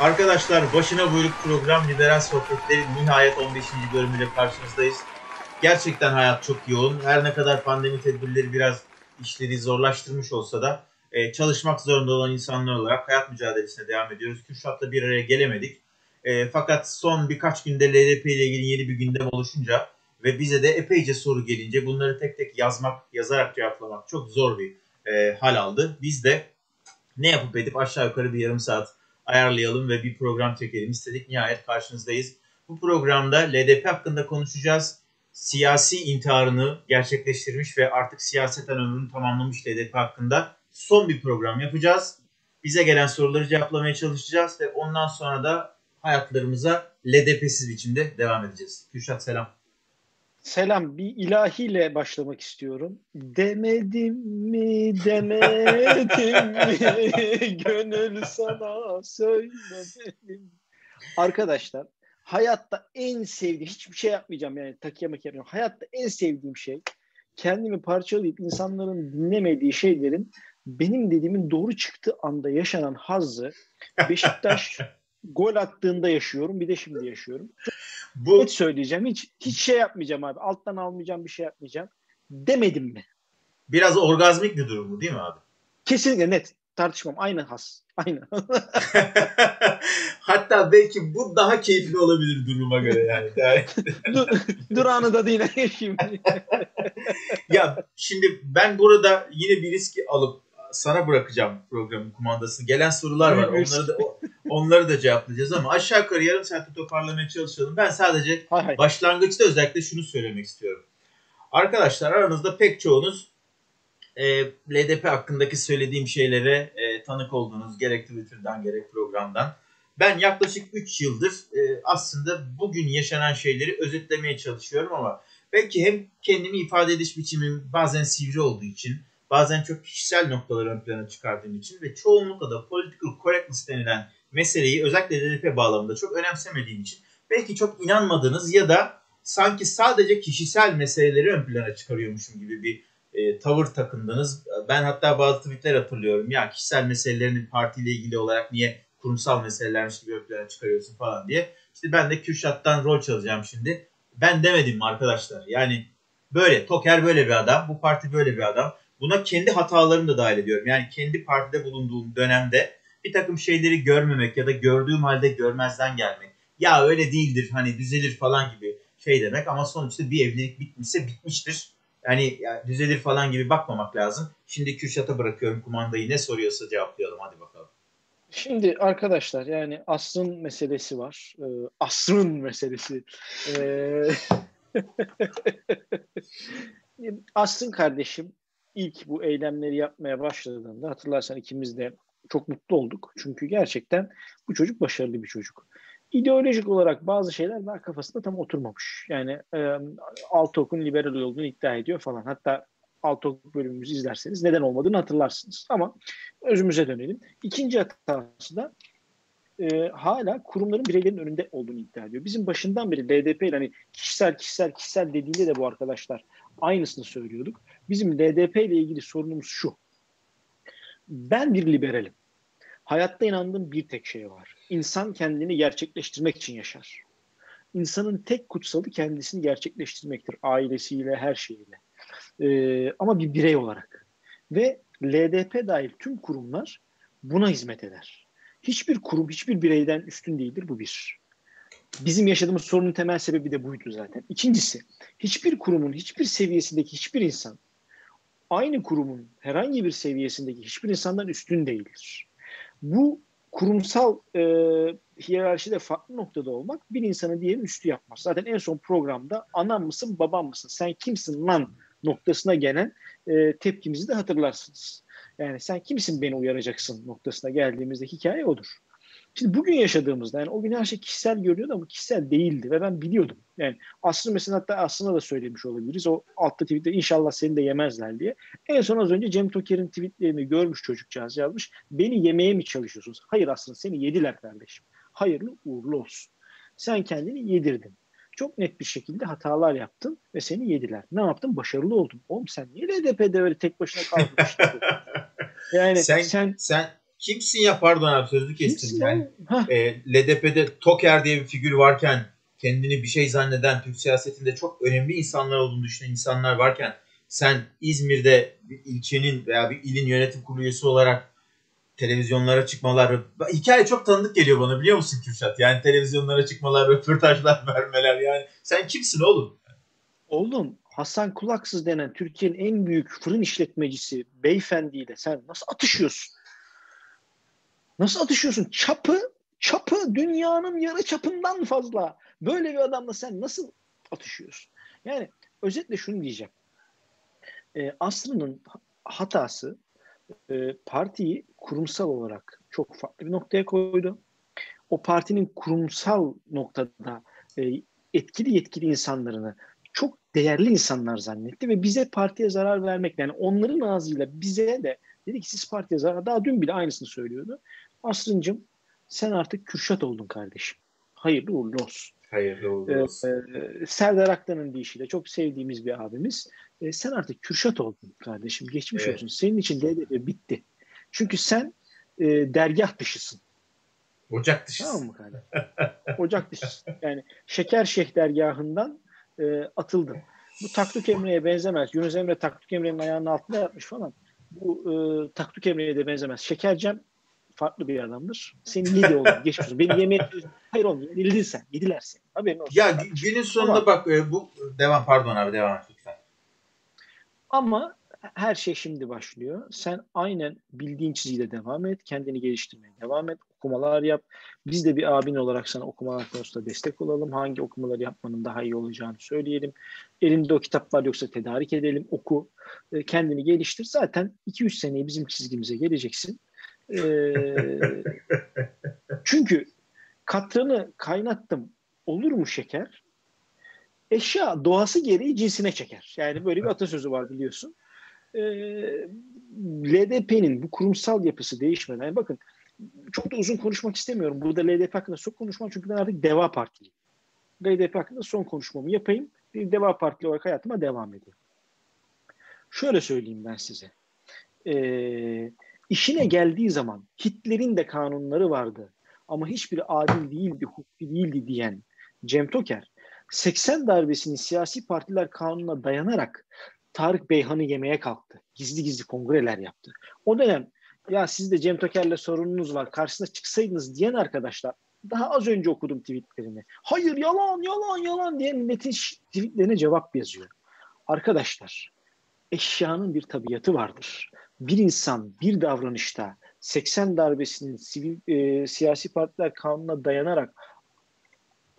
Arkadaşlar başına buyruk program Liberal Sohbetleri nihayet 15. bölümüyle karşınızdayız. Gerçekten hayat çok yoğun. Her ne kadar pandemi tedbirleri biraz işleri zorlaştırmış olsa da e, çalışmak zorunda olan insanlar olarak hayat mücadelesine devam ediyoruz. Kürşat'la bir araya gelemedik. E, fakat son birkaç günde LDP ile ilgili yeni bir gündem oluşunca ve bize de epeyce soru gelince bunları tek tek yazmak, yazarak cevaplamak çok zor bir e, hal aldı. Biz de ne yapıp edip aşağı yukarı bir yarım saat ayarlayalım ve bir program çekelim istedik. Nihayet karşınızdayız. Bu programda LDP hakkında konuşacağız. Siyasi intiharını gerçekleştirmiş ve artık siyaseten ömrünü tamamlamış LDP hakkında son bir program yapacağız. Bize gelen soruları cevaplamaya çalışacağız ve ondan sonra da hayatlarımıza LDP'siz biçimde devam edeceğiz. Kürşat selam. Selam. Bir ilahiyle başlamak istiyorum. Demedim mi, demedim mi, gönül sana söylemedim. Arkadaşlar, hayatta en sevdiğim, hiçbir şey yapmayacağım yani makıya yapmayacağım. Hayatta en sevdiğim şey, kendimi parçalayıp insanların dinlemediği şeylerin benim dediğimin doğru çıktığı anda yaşanan hazzı Beşiktaş gol attığında yaşıyorum. Bir de şimdi yaşıyorum. Bu hiç söyleyeceğim. Hiç hiç şey yapmayacağım abi. Alttan almayacağım bir şey yapmayacağım. Demedim mi? Biraz orgazmik bir durum bu değil mi abi? Kesinlikle net. Tartışmam. Aynı has. Aynı. Hatta belki bu daha keyifli olabilir duruma göre yani. Dur, durağını da değil şimdi. ya şimdi ben burada yine bir riski alıp sana bırakacağım programın kumandasını. Gelen sorular var. Onları da onları da cevaplayacağız ama aşağı yukarı yarım saatte toparlamaya çalışalım. Ben sadece hay hay. başlangıçta özellikle şunu söylemek istiyorum. Arkadaşlar aranızda pek çoğunuz e, LDP hakkındaki söylediğim şeylere e, tanık oldunuz. Gerek Twitter'dan gerek programdan. Ben yaklaşık 3 yıldır e, aslında bugün yaşanan şeyleri özetlemeye çalışıyorum ama belki hem kendimi ifade ediş biçimim bazen sivri olduğu için bazen çok kişisel noktaları ön plana çıkardığım için ve çoğunlukla da political correctness denilen meseleyi özellikle DDP bağlamında çok önemsemediğim için belki çok inanmadığınız ya da sanki sadece kişisel meseleleri ön plana çıkarıyormuşum gibi bir e, tavır takındınız. Ben hatta bazı tweetler hatırlıyorum. Ya kişisel meselelerini partiyle ilgili olarak niye kurumsal meselelermiş gibi ön plana çıkarıyorsun falan diye. İşte ben de Kürşat'tan rol çalacağım şimdi. Ben demedim mi arkadaşlar? Yani böyle Toker böyle bir adam, bu parti böyle bir adam. Buna kendi hatalarımı da dahil ediyorum. Yani kendi partide bulunduğum dönemde bir takım şeyleri görmemek ya da gördüğüm halde görmezden gelmek. Ya öyle değildir hani düzelir falan gibi şey demek ama sonuçta bir evlilik bitmişse bitmiştir. Yani, yani düzelir falan gibi bakmamak lazım. Şimdi Kürşat'a bırakıyorum kumandayı ne soruyorsa cevaplayalım hadi bakalım. Şimdi arkadaşlar yani asrın meselesi var. Ee, asrın meselesi. Ee, asrın kardeşim ilk bu eylemleri yapmaya başladığında hatırlarsan ikimiz de çok mutlu olduk. Çünkü gerçekten bu çocuk başarılı bir çocuk. İdeolojik olarak bazı şeyler daha kafasında tam oturmamış. Yani e, Altok'un liberal olduğunu iddia ediyor falan. Hatta Altok bölümümüzü izlerseniz neden olmadığını hatırlarsınız. Ama özümüze dönelim. İkinci hatası da e, hala kurumların bireylerin önünde olduğunu iddia ediyor. Bizim başından beri LDP ile hani kişisel kişisel kişisel dediğinde de bu arkadaşlar aynısını söylüyorduk. Bizim LDP ile ilgili sorunumuz şu. Ben bir liberalim. Hayatta inandığım bir tek şey var. İnsan kendini gerçekleştirmek için yaşar. İnsanın tek kutsalı kendisini gerçekleştirmektir. Ailesiyle, her şeyiyle. Ee, ama bir birey olarak. Ve LDP dahil tüm kurumlar buna hizmet eder. Hiçbir kurum, hiçbir bireyden üstün değildir. Bu bir. Bizim yaşadığımız sorunun temel sebebi de buydu zaten. İkincisi, hiçbir kurumun, hiçbir seviyesindeki hiçbir insan aynı kurumun herhangi bir seviyesindeki hiçbir insandan üstün değildir. Bu kurumsal e, hiyerarşide farklı noktada olmak bir insanı diğerinin üstü yapmaz. Zaten en son programda anam mısın babam mısın sen kimsin lan noktasına gelen e, tepkimizi de hatırlarsınız. Yani sen kimsin beni uyaracaksın noktasına geldiğimizde hikaye odur. Şimdi bugün yaşadığımızda yani o gün her şey kişisel görünüyordu ama kişisel değildi ve ben biliyordum. Yani aslında mesela hatta aslında da söylemiş olabiliriz. O altta tweette inşallah seni de yemezler diye. En son az önce Cem Toker'in tweetlerini görmüş çocukcağız yazmış. Beni yemeye mi çalışıyorsunuz? Hayır aslında seni yediler kardeşim. Hayırlı uğurlu olsun. Sen kendini yedirdin. Çok net bir şekilde hatalar yaptın ve seni yediler. Ne yaptın? Başarılı oldun. Oğlum sen niye LDP'de öyle tek başına kaldın işte? Yani sen, sen, sen kimsin ya pardon abi sözlü kestim. Yani, e, LDP'de Toker diye bir figür varken kendini bir şey zanneden Türk siyasetinde çok önemli insanlar olduğunu düşünen insanlar varken sen İzmir'de bir ilçenin veya bir ilin yönetim kurulu üyesi olarak televizyonlara çıkmalar hikaye çok tanıdık geliyor bana biliyor musun Kürşat? Yani televizyonlara çıkmalar, röportajlar vermeler yani sen kimsin oğlum? Oğlum Hasan Kulaksız denen Türkiye'nin en büyük fırın işletmecisi beyefendiyle sen nasıl atışıyorsun? Nasıl atışıyorsun? Çapı, çapı dünyanın yarı çapından fazla. Böyle bir adamla sen nasıl atışıyorsun? Yani özetle şunu diyeceğim. E, Aslı'nın hatası e, partiyi kurumsal olarak çok farklı bir noktaya koydu. O partinin kurumsal noktada e, etkili yetkili insanlarını çok değerli insanlar zannetti ve bize partiye zarar vermek yani onların ağzıyla bize de dedi ki siz partiye zarar daha dün bile aynısını söylüyordu. Aslıncım sen artık Kürşat oldun kardeşim. Hayırlı uğurlu olsun. Hayırlı uğurlu ee, olsun. Ee, Serdar Aktan'ın deyişiyle çok sevdiğimiz bir abimiz. Ee, sen artık Kürşat oldun kardeşim. Geçmiş evet. olsun. Senin için DDP bitti. Çünkü sen e, dergah dışısın. Ocak dışısın. Tamam mı kardeşim? Ocak dışısın. Yani Şeker Şeyh dergahından e, atıldın. Bu Taktuk Emre'ye benzemez. Yunus Emre Taktuk Emre'nin ayağının altında yapmış falan. Bu e, Taktuk Emre'ye de benzemez. Şekercem farklı bir adamdır. Seni yedi oğlum. Geçmiş. Beni yemeğe hayır oğlum yenildin sen. Yediler seni. Haberin olsun. Ya günün sonunda Ama, bak e, bu devam pardon abi devam et lütfen. Ama her şey şimdi başlıyor. Sen aynen bildiğin çizgiyle devam et. Kendini geliştirmeye devam et. Okumalar yap. Biz de bir abin olarak sana okumalar konusunda destek olalım. Hangi okumaları yapmanın daha iyi olacağını söyleyelim. Elinde o kitaplar yoksa tedarik edelim. Oku. E, kendini geliştir. Zaten 2-3 seneye bizim çizgimize geleceksin. Ee, çünkü katranı kaynattım. Olur mu şeker? Eşya doğası gereği cinsine çeker. Yani böyle bir atasözü var biliyorsun. Ee, LDP'nin bu kurumsal yapısı değişmeden, yani bakın çok da uzun konuşmak istemiyorum. Burada LDP hakkında çok konuşmam çünkü ben artık Deva Partiliyim. LDP hakkında son konuşmamı yapayım. Bir Deva Partili olarak hayatıma devam edeyim. Şöyle söyleyeyim ben size. Ee, İşine geldiği zaman Hitler'in de kanunları vardı ama hiçbiri adil değildi, hukuki değildi diyen Cem Toker 80 darbesini siyasi partiler kanununa dayanarak Tarık Beyhan'ı yemeye kalktı. Gizli gizli kongreler yaptı. O dönem ya siz de Cem Toker'le sorununuz var karşısına çıksaydınız diyen arkadaşlar daha az önce okudum tweetlerini. Hayır yalan yalan yalan diye milletin tweetlerine cevap yazıyor. Arkadaşlar eşyanın bir tabiatı vardır bir insan bir davranışta 80 darbesinin sivil e, siyasi partiler kanununa dayanarak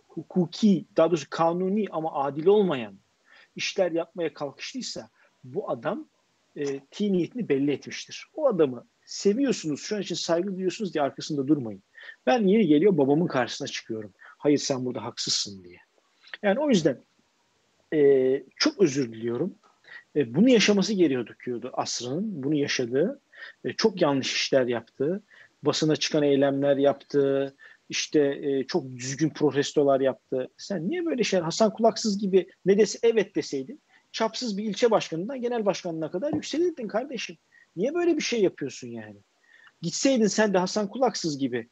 hukuki, daha doğrusu kanuni ama adil olmayan işler yapmaya kalkıştıysa bu adam e, ti niyetini belli etmiştir. O adamı seviyorsunuz, şu an için saygı duyuyorsunuz diye arkasında durmayın. Ben yeri geliyor babamın karşısına çıkıyorum. Hayır sen burada haksızsın diye. Yani o yüzden e, çok özür diliyorum. E, bunu yaşaması gerekiyordu asrının. Bunu yaşadığı. E, çok yanlış işler yaptı. Basına çıkan eylemler yaptı. İşte e, çok düzgün protestolar yaptı. Sen niye böyle şeyler Hasan Kulaksız gibi ne dese evet deseydin çapsız bir ilçe başkanından genel başkanına kadar yükselirdin kardeşim. Niye böyle bir şey yapıyorsun yani? Gitseydin sen de Hasan Kulaksız gibi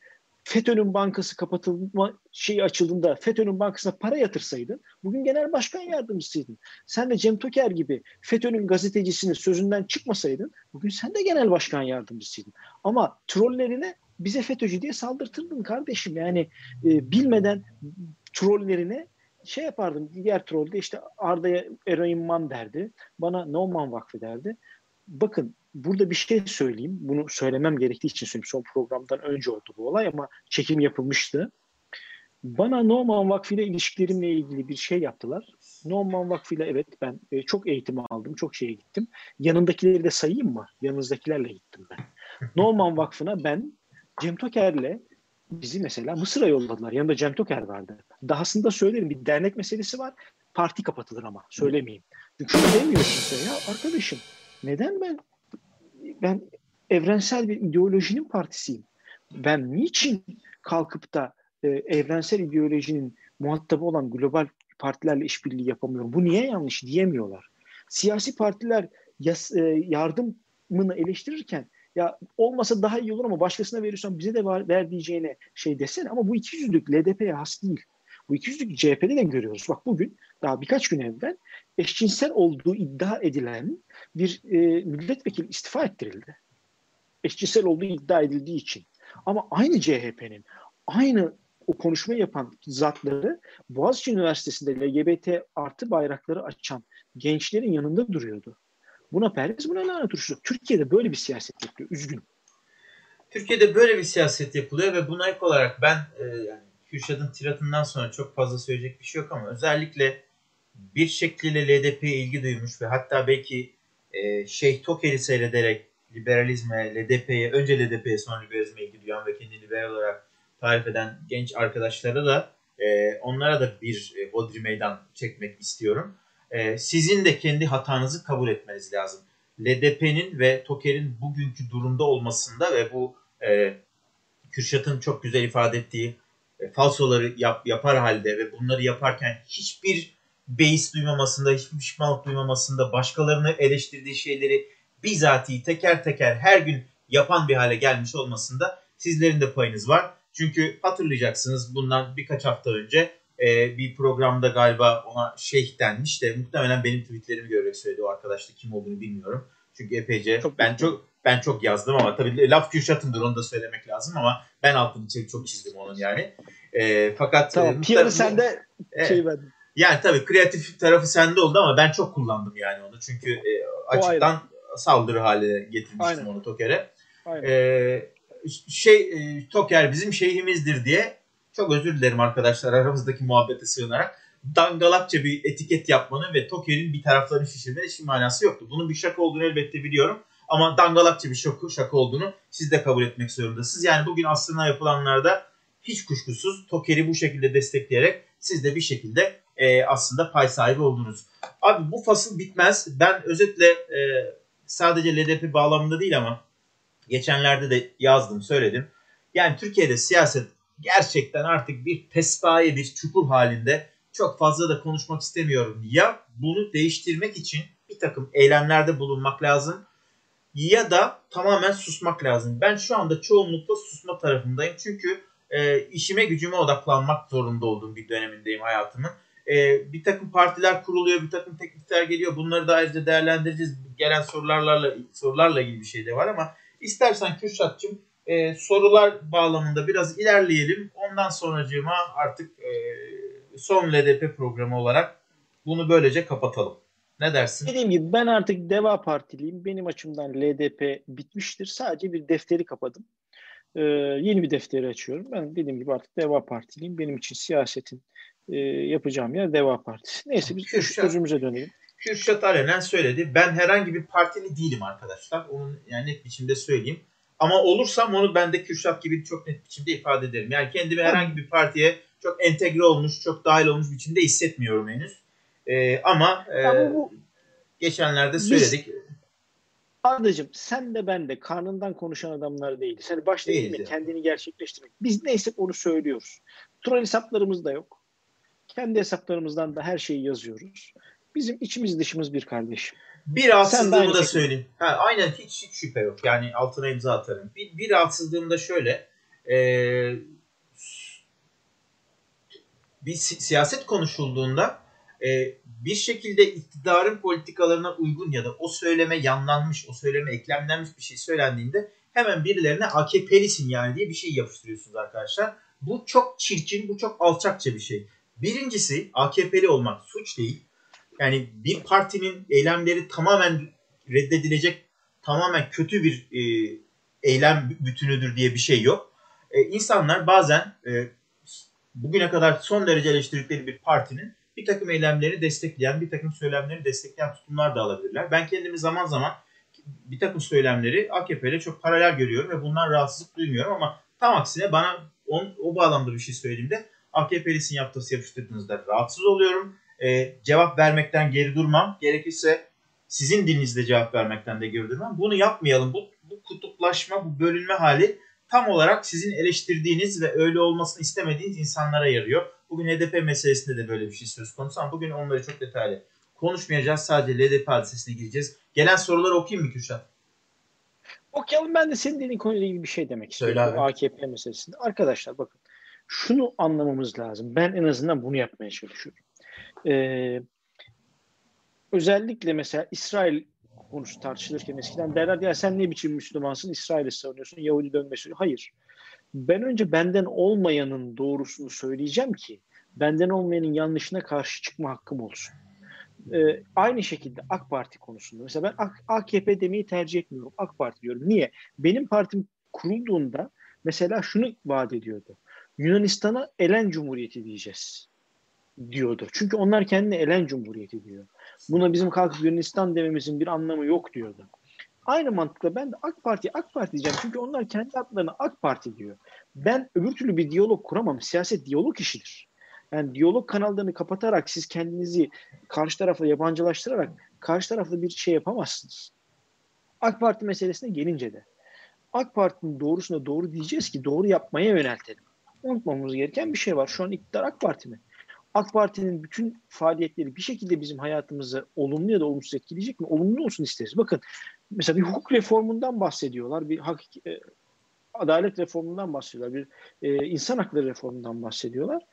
FETÖ'nün bankası kapatılma şeyi açıldığında FETÖ'nün bankasına para yatırsaydın bugün genel başkan yardımcısıydın. Sen de Cem Toker gibi FETÖ'nün gazetecisinin sözünden çıkmasaydın bugün sen de genel başkan yardımcısıydın. Ama trollerine bize FETÖ'cü diye saldırtırdın kardeşim. Yani e, bilmeden trollerine şey yapardım. Diğer trollde işte Arda'ya Eroin Man derdi. Bana No Man Vakfı derdi. Bakın burada bir şey söyleyeyim. Bunu söylemem gerektiği için söyleyeyim. Son programdan önce oldu bu olay ama çekim yapılmıştı. Bana Norman Vakfı ile ilişkilerimle ilgili bir şey yaptılar. Norman Vakfı ile evet ben e, çok eğitim aldım, çok şeye gittim. Yanındakileri de sayayım mı? Yanınızdakilerle gittim ben. Norman Vakfı'na ben Cem Toker'le bizi mesela Mısır'a yolladılar. Yanında Cem Toker vardı. Dahasında söylerim bir dernek meselesi var. Parti kapatılır ama söylemeyeyim. Çünkü şunu demiyorsun sen ya arkadaşım neden ben ben evrensel bir ideolojinin partisiyim. Ben niçin kalkıp da e, evrensel ideolojinin muhatabı olan global partilerle işbirliği yapamıyorum? Bu niye yanlış diyemiyorlar. Siyasi partiler yas, e, yardımını eleştirirken ya olmasa daha iyi olur ama başkasına veriyorsan bize de ver, ver diyeceğine şey desene ama bu ikiyüzlülük LDP'ye has değil. Bu ikiyüzlülük CHP'de de görüyoruz. Bak bugün daha birkaç gün evvel eşcinsel olduğu iddia edilen bir e, milletvekili istifa ettirildi. Eşcinsel olduğu iddia edildiği için. Ama aynı CHP'nin aynı o konuşmayı yapan zatları Boğaziçi Üniversitesi'nde LGBT artı bayrakları açan gençlerin yanında duruyordu. Buna perhiz, buna lanet uçuşu. Türkiye'de böyle bir siyaset yapıyor. Üzgünüm. Türkiye'de böyle bir siyaset yapılıyor ve buna ek olarak ben e, yani Kürşat'ın tiratından sonra çok fazla söyleyecek bir şey yok ama özellikle bir şekliyle LDP'ye ilgi duymuş ve hatta belki e, Şeyh Toker'i seyrederek liberalizme, LDP'ye, önce LDP'ye sonra liberalizme ilgi duyan ve kendini liberal olarak tarif eden genç arkadaşlara da e, onlara da bir e, hodri meydan çekmek istiyorum. E, sizin de kendi hatanızı kabul etmeniz lazım. LDP'nin ve Toker'in bugünkü durumda olmasında ve bu e, Kürşat'ın çok güzel ifade ettiği e, falsoları yap, yapar halde ve bunları yaparken hiçbir beis duymamasında, hiçbir pişmanlık duymamasında, başkalarını eleştirdiği şeyleri bizatihi teker teker her gün yapan bir hale gelmiş olmasında sizlerin de payınız var. Çünkü hatırlayacaksınız bundan birkaç hafta önce e, bir programda galiba ona şeyh denmiş de muhtemelen benim tweetlerimi görerek söyledi o arkadaş da kim olduğunu bilmiyorum. Çünkü epeyce çok ben çok ben çok yazdım ama tabii laf Kürşat'ındır onu da söylemek lazım ama ben altını çekip çok çizdim onun yani. E, fakat tamam, e, PR'ı sende e, şey ben. Yani tabii kreatif tarafı sende oldu ama ben çok kullandım yani onu. Çünkü e, açıktan saldırı haline getirmiştim Aynen. onu Toker'e. E, şey e, Toker bizim şeyhimizdir diye çok özür dilerim arkadaşlar aramızdaki muhabbete sığınarak dangalakça bir etiket yapmanın ve Toker'in bir taraflarını şişirmenin hiçbir manası yoktu. Bunun bir şaka olduğunu elbette biliyorum. Ama dangalakça bir şaka, şaka olduğunu siz de kabul etmek zorundasınız. Yani bugün aslında yapılanlarda hiç kuşkusuz Toker'i bu şekilde destekleyerek siz de bir şekilde e, aslında pay sahibi oldunuz. Abi bu fasıl bitmez. Ben özetle e, sadece LDP bağlamında değil ama geçenlerde de yazdım söyledim. Yani Türkiye'de siyaset gerçekten artık bir pespaye bir çukur halinde çok fazla da konuşmak istemiyorum. Ya bunu değiştirmek için bir takım eylemlerde bulunmak lazım ya da tamamen susmak lazım. Ben şu anda çoğunlukla susma tarafındayım. Çünkü e, işime gücüme odaklanmak zorunda olduğum bir dönemindeyim hayatımın. E, bir takım partiler kuruluyor, bir takım teklifler geliyor. Bunları da ayrıca değerlendireceğiz. Gelen sorularla sorularla ilgili bir şey de var ama istersen Kürşat'cığım e, sorular bağlamında biraz ilerleyelim. Ondan sonracığıma artık e, son LDP programı olarak bunu böylece kapatalım. Ne dersin? Dediğim gibi ben artık Deva Partiliyim. Benim açımdan LDP bitmiştir. Sadece bir defteri kapadım. Ee, yeni bir defteri açıyorum. Ben dediğim gibi artık Deva Partiliyim. Benim için siyasetin e, yapacağım yer Deva Partisi. Neyse biz Kürşat, sözümüze dönelim. Kürşat Alenen söyledi. Ben herhangi bir partili değilim arkadaşlar. Onun yani net biçimde söyleyeyim. Ama olursam onu ben de Kürşat gibi çok net biçimde ifade ederim. Yani kendimi herhangi bir partiye çok entegre olmuş, çok dahil olmuş biçimde hissetmiyorum henüz. Ee, ama e, bu, geçenlerde söyledik. Biz, Ardacığım sen de ben de karnından konuşan adamlar değiliz. Hani başta değil kendini gerçekleştirmek. Biz neyse onu söylüyoruz. Troll hesaplarımız da yok. Kendi hesaplarımızdan da her şeyi yazıyoruz. Bizim içimiz dışımız bir kardeşim. Bir rahatsızlığımı da söyleyeyim. Ha, aynen hiç, hiç şüphe yok. Yani altına imza atarım. Bir, bir rahatsızlığım da şöyle. Ee, bir si- siyaset konuşulduğunda e, bir şekilde iktidarın politikalarına uygun ya da o söyleme yanlanmış, o söyleme eklemlenmiş bir şey söylendiğinde hemen birilerine AKP'lisin yani diye bir şey yapıştırıyorsunuz arkadaşlar. Bu çok çirkin, bu çok alçakça bir şey. Birincisi AKP'li olmak suç değil. Yani bir partinin eylemleri tamamen reddedilecek, tamamen kötü bir e, eylem bütünüdür diye bir şey yok. E, insanlar bazen e, bugüne kadar son derece eleştirdikleri bir partinin bir takım eylemleri destekleyen, bir takım söylemleri destekleyen tutumlar da alabilirler. Ben kendimi zaman zaman bir takım söylemleri AKP ile çok paralel görüyorum ve bundan rahatsızlık duymuyorum ama tam aksine bana on, o bağlamda bir şey söylediğimde AKP'lisin yaptığı yapıştırdığınızda rahatsız oluyorum. Ee, cevap vermekten geri durmam. Gerekirse sizin dilinizde cevap vermekten de geri durmam. Bunu yapmayalım. Bu, bu kutuplaşma, bu bölünme hali tam olarak sizin eleştirdiğiniz ve öyle olmasını istemediğiniz insanlara yarıyor. Bugün HDP meselesinde de böyle bir şey söz konusu ama bugün onları çok detaylı konuşmayacağız. Sadece LDP hadisesine gireceğiz. Gelen soruları okuyayım mı Kürşat? Okuyalım ben de senin dediğin konuyla ilgili bir şey demek istiyorum. AKP meselesinde. Arkadaşlar bakın şunu anlamamız lazım. Ben en azından bunu yapmaya çalışıyorum. Ee, özellikle mesela İsrail konusu tartışılırken eskiden derler ya sen ne biçim Müslümansın İsrail'i savunuyorsun Yahudi dönmesi. Hayır. Ben önce benden olmayanın doğrusunu söyleyeceğim ki benden olmayanın yanlışına karşı çıkma hakkım olsun. Ee, aynı şekilde AK Parti konusunda mesela ben AKP demeyi tercih etmiyorum. AK Parti diyorum. Niye? Benim partim kurulduğunda mesela şunu vaat ediyordu. Yunanistan'a Elen Cumhuriyeti diyeceğiz diyordu. Çünkü onlar kendine Elen Cumhuriyeti diyor. Buna bizim kalkıp Yunanistan dememizin bir anlamı yok diyordu. Aynı mantıkla ben de AK Parti AK Parti diyeceğim. Çünkü onlar kendi adlarına AK Parti diyor. Ben öbür türlü bir diyalog kuramam. Siyaset diyalog işidir. Yani diyalog kanallarını kapatarak siz kendinizi karşı tarafla yabancılaştırarak karşı tarafla bir şey yapamazsınız. AK Parti meselesine gelince de AK Parti'nin doğrusuna doğru diyeceğiz ki doğru yapmaya yöneltelim. Unutmamamız gereken bir şey var. Şu an iktidar AK Parti mi? AK Parti'nin bütün faaliyetleri bir şekilde bizim hayatımızı olumlu ya da olumsuz etkileyecek mi? Olumlu olsun isteriz. Bakın mesela bir hukuk reformundan bahsediyorlar. Bir hak, e, adalet reformundan bahsediyorlar. Bir e, insan hakları reformundan bahsediyorlar.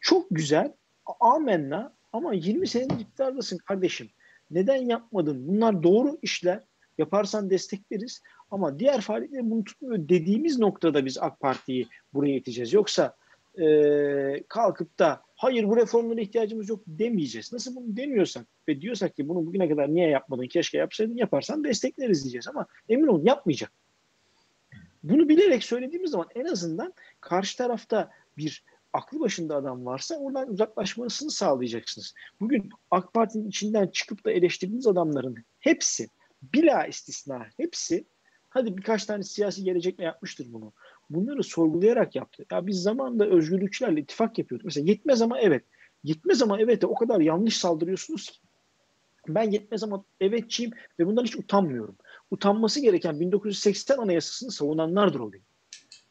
Çok güzel. Amenna ama 20 senedir iktidardasın kardeşim. Neden yapmadın? Bunlar doğru işler. Yaparsan destekleriz. Ama diğer faaliyetler bunu tutmuyor dediğimiz noktada biz AK Parti'yi buraya iteceğiz. Yoksa e, kalkıp da hayır bu reformlara ihtiyacımız yok demeyeceğiz. Nasıl bunu demiyorsak ve diyorsak ki bunu bugüne kadar niye yapmadın keşke yapsaydın yaparsan destekleriz diyeceğiz ama emin olun yapmayacak. Bunu bilerek söylediğimiz zaman en azından karşı tarafta bir aklı başında adam varsa oradan uzaklaşmasını sağlayacaksınız. Bugün AK Parti'nin içinden çıkıp da eleştirdiğiniz adamların hepsi bila istisna hepsi hadi birkaç tane siyasi gelecekle yapmıştır bunu bunları sorgulayarak yaptı. Ya biz zamanında özgürlükçülerle ittifak yapıyorduk. Mesela yetmez ama evet. Yetmez ama evet de o kadar yanlış saldırıyorsunuz ki. Ben yetmez ama evetçiyim ve bundan hiç utanmıyorum. Utanması gereken 1980 anayasasını savunanlardır oluyor.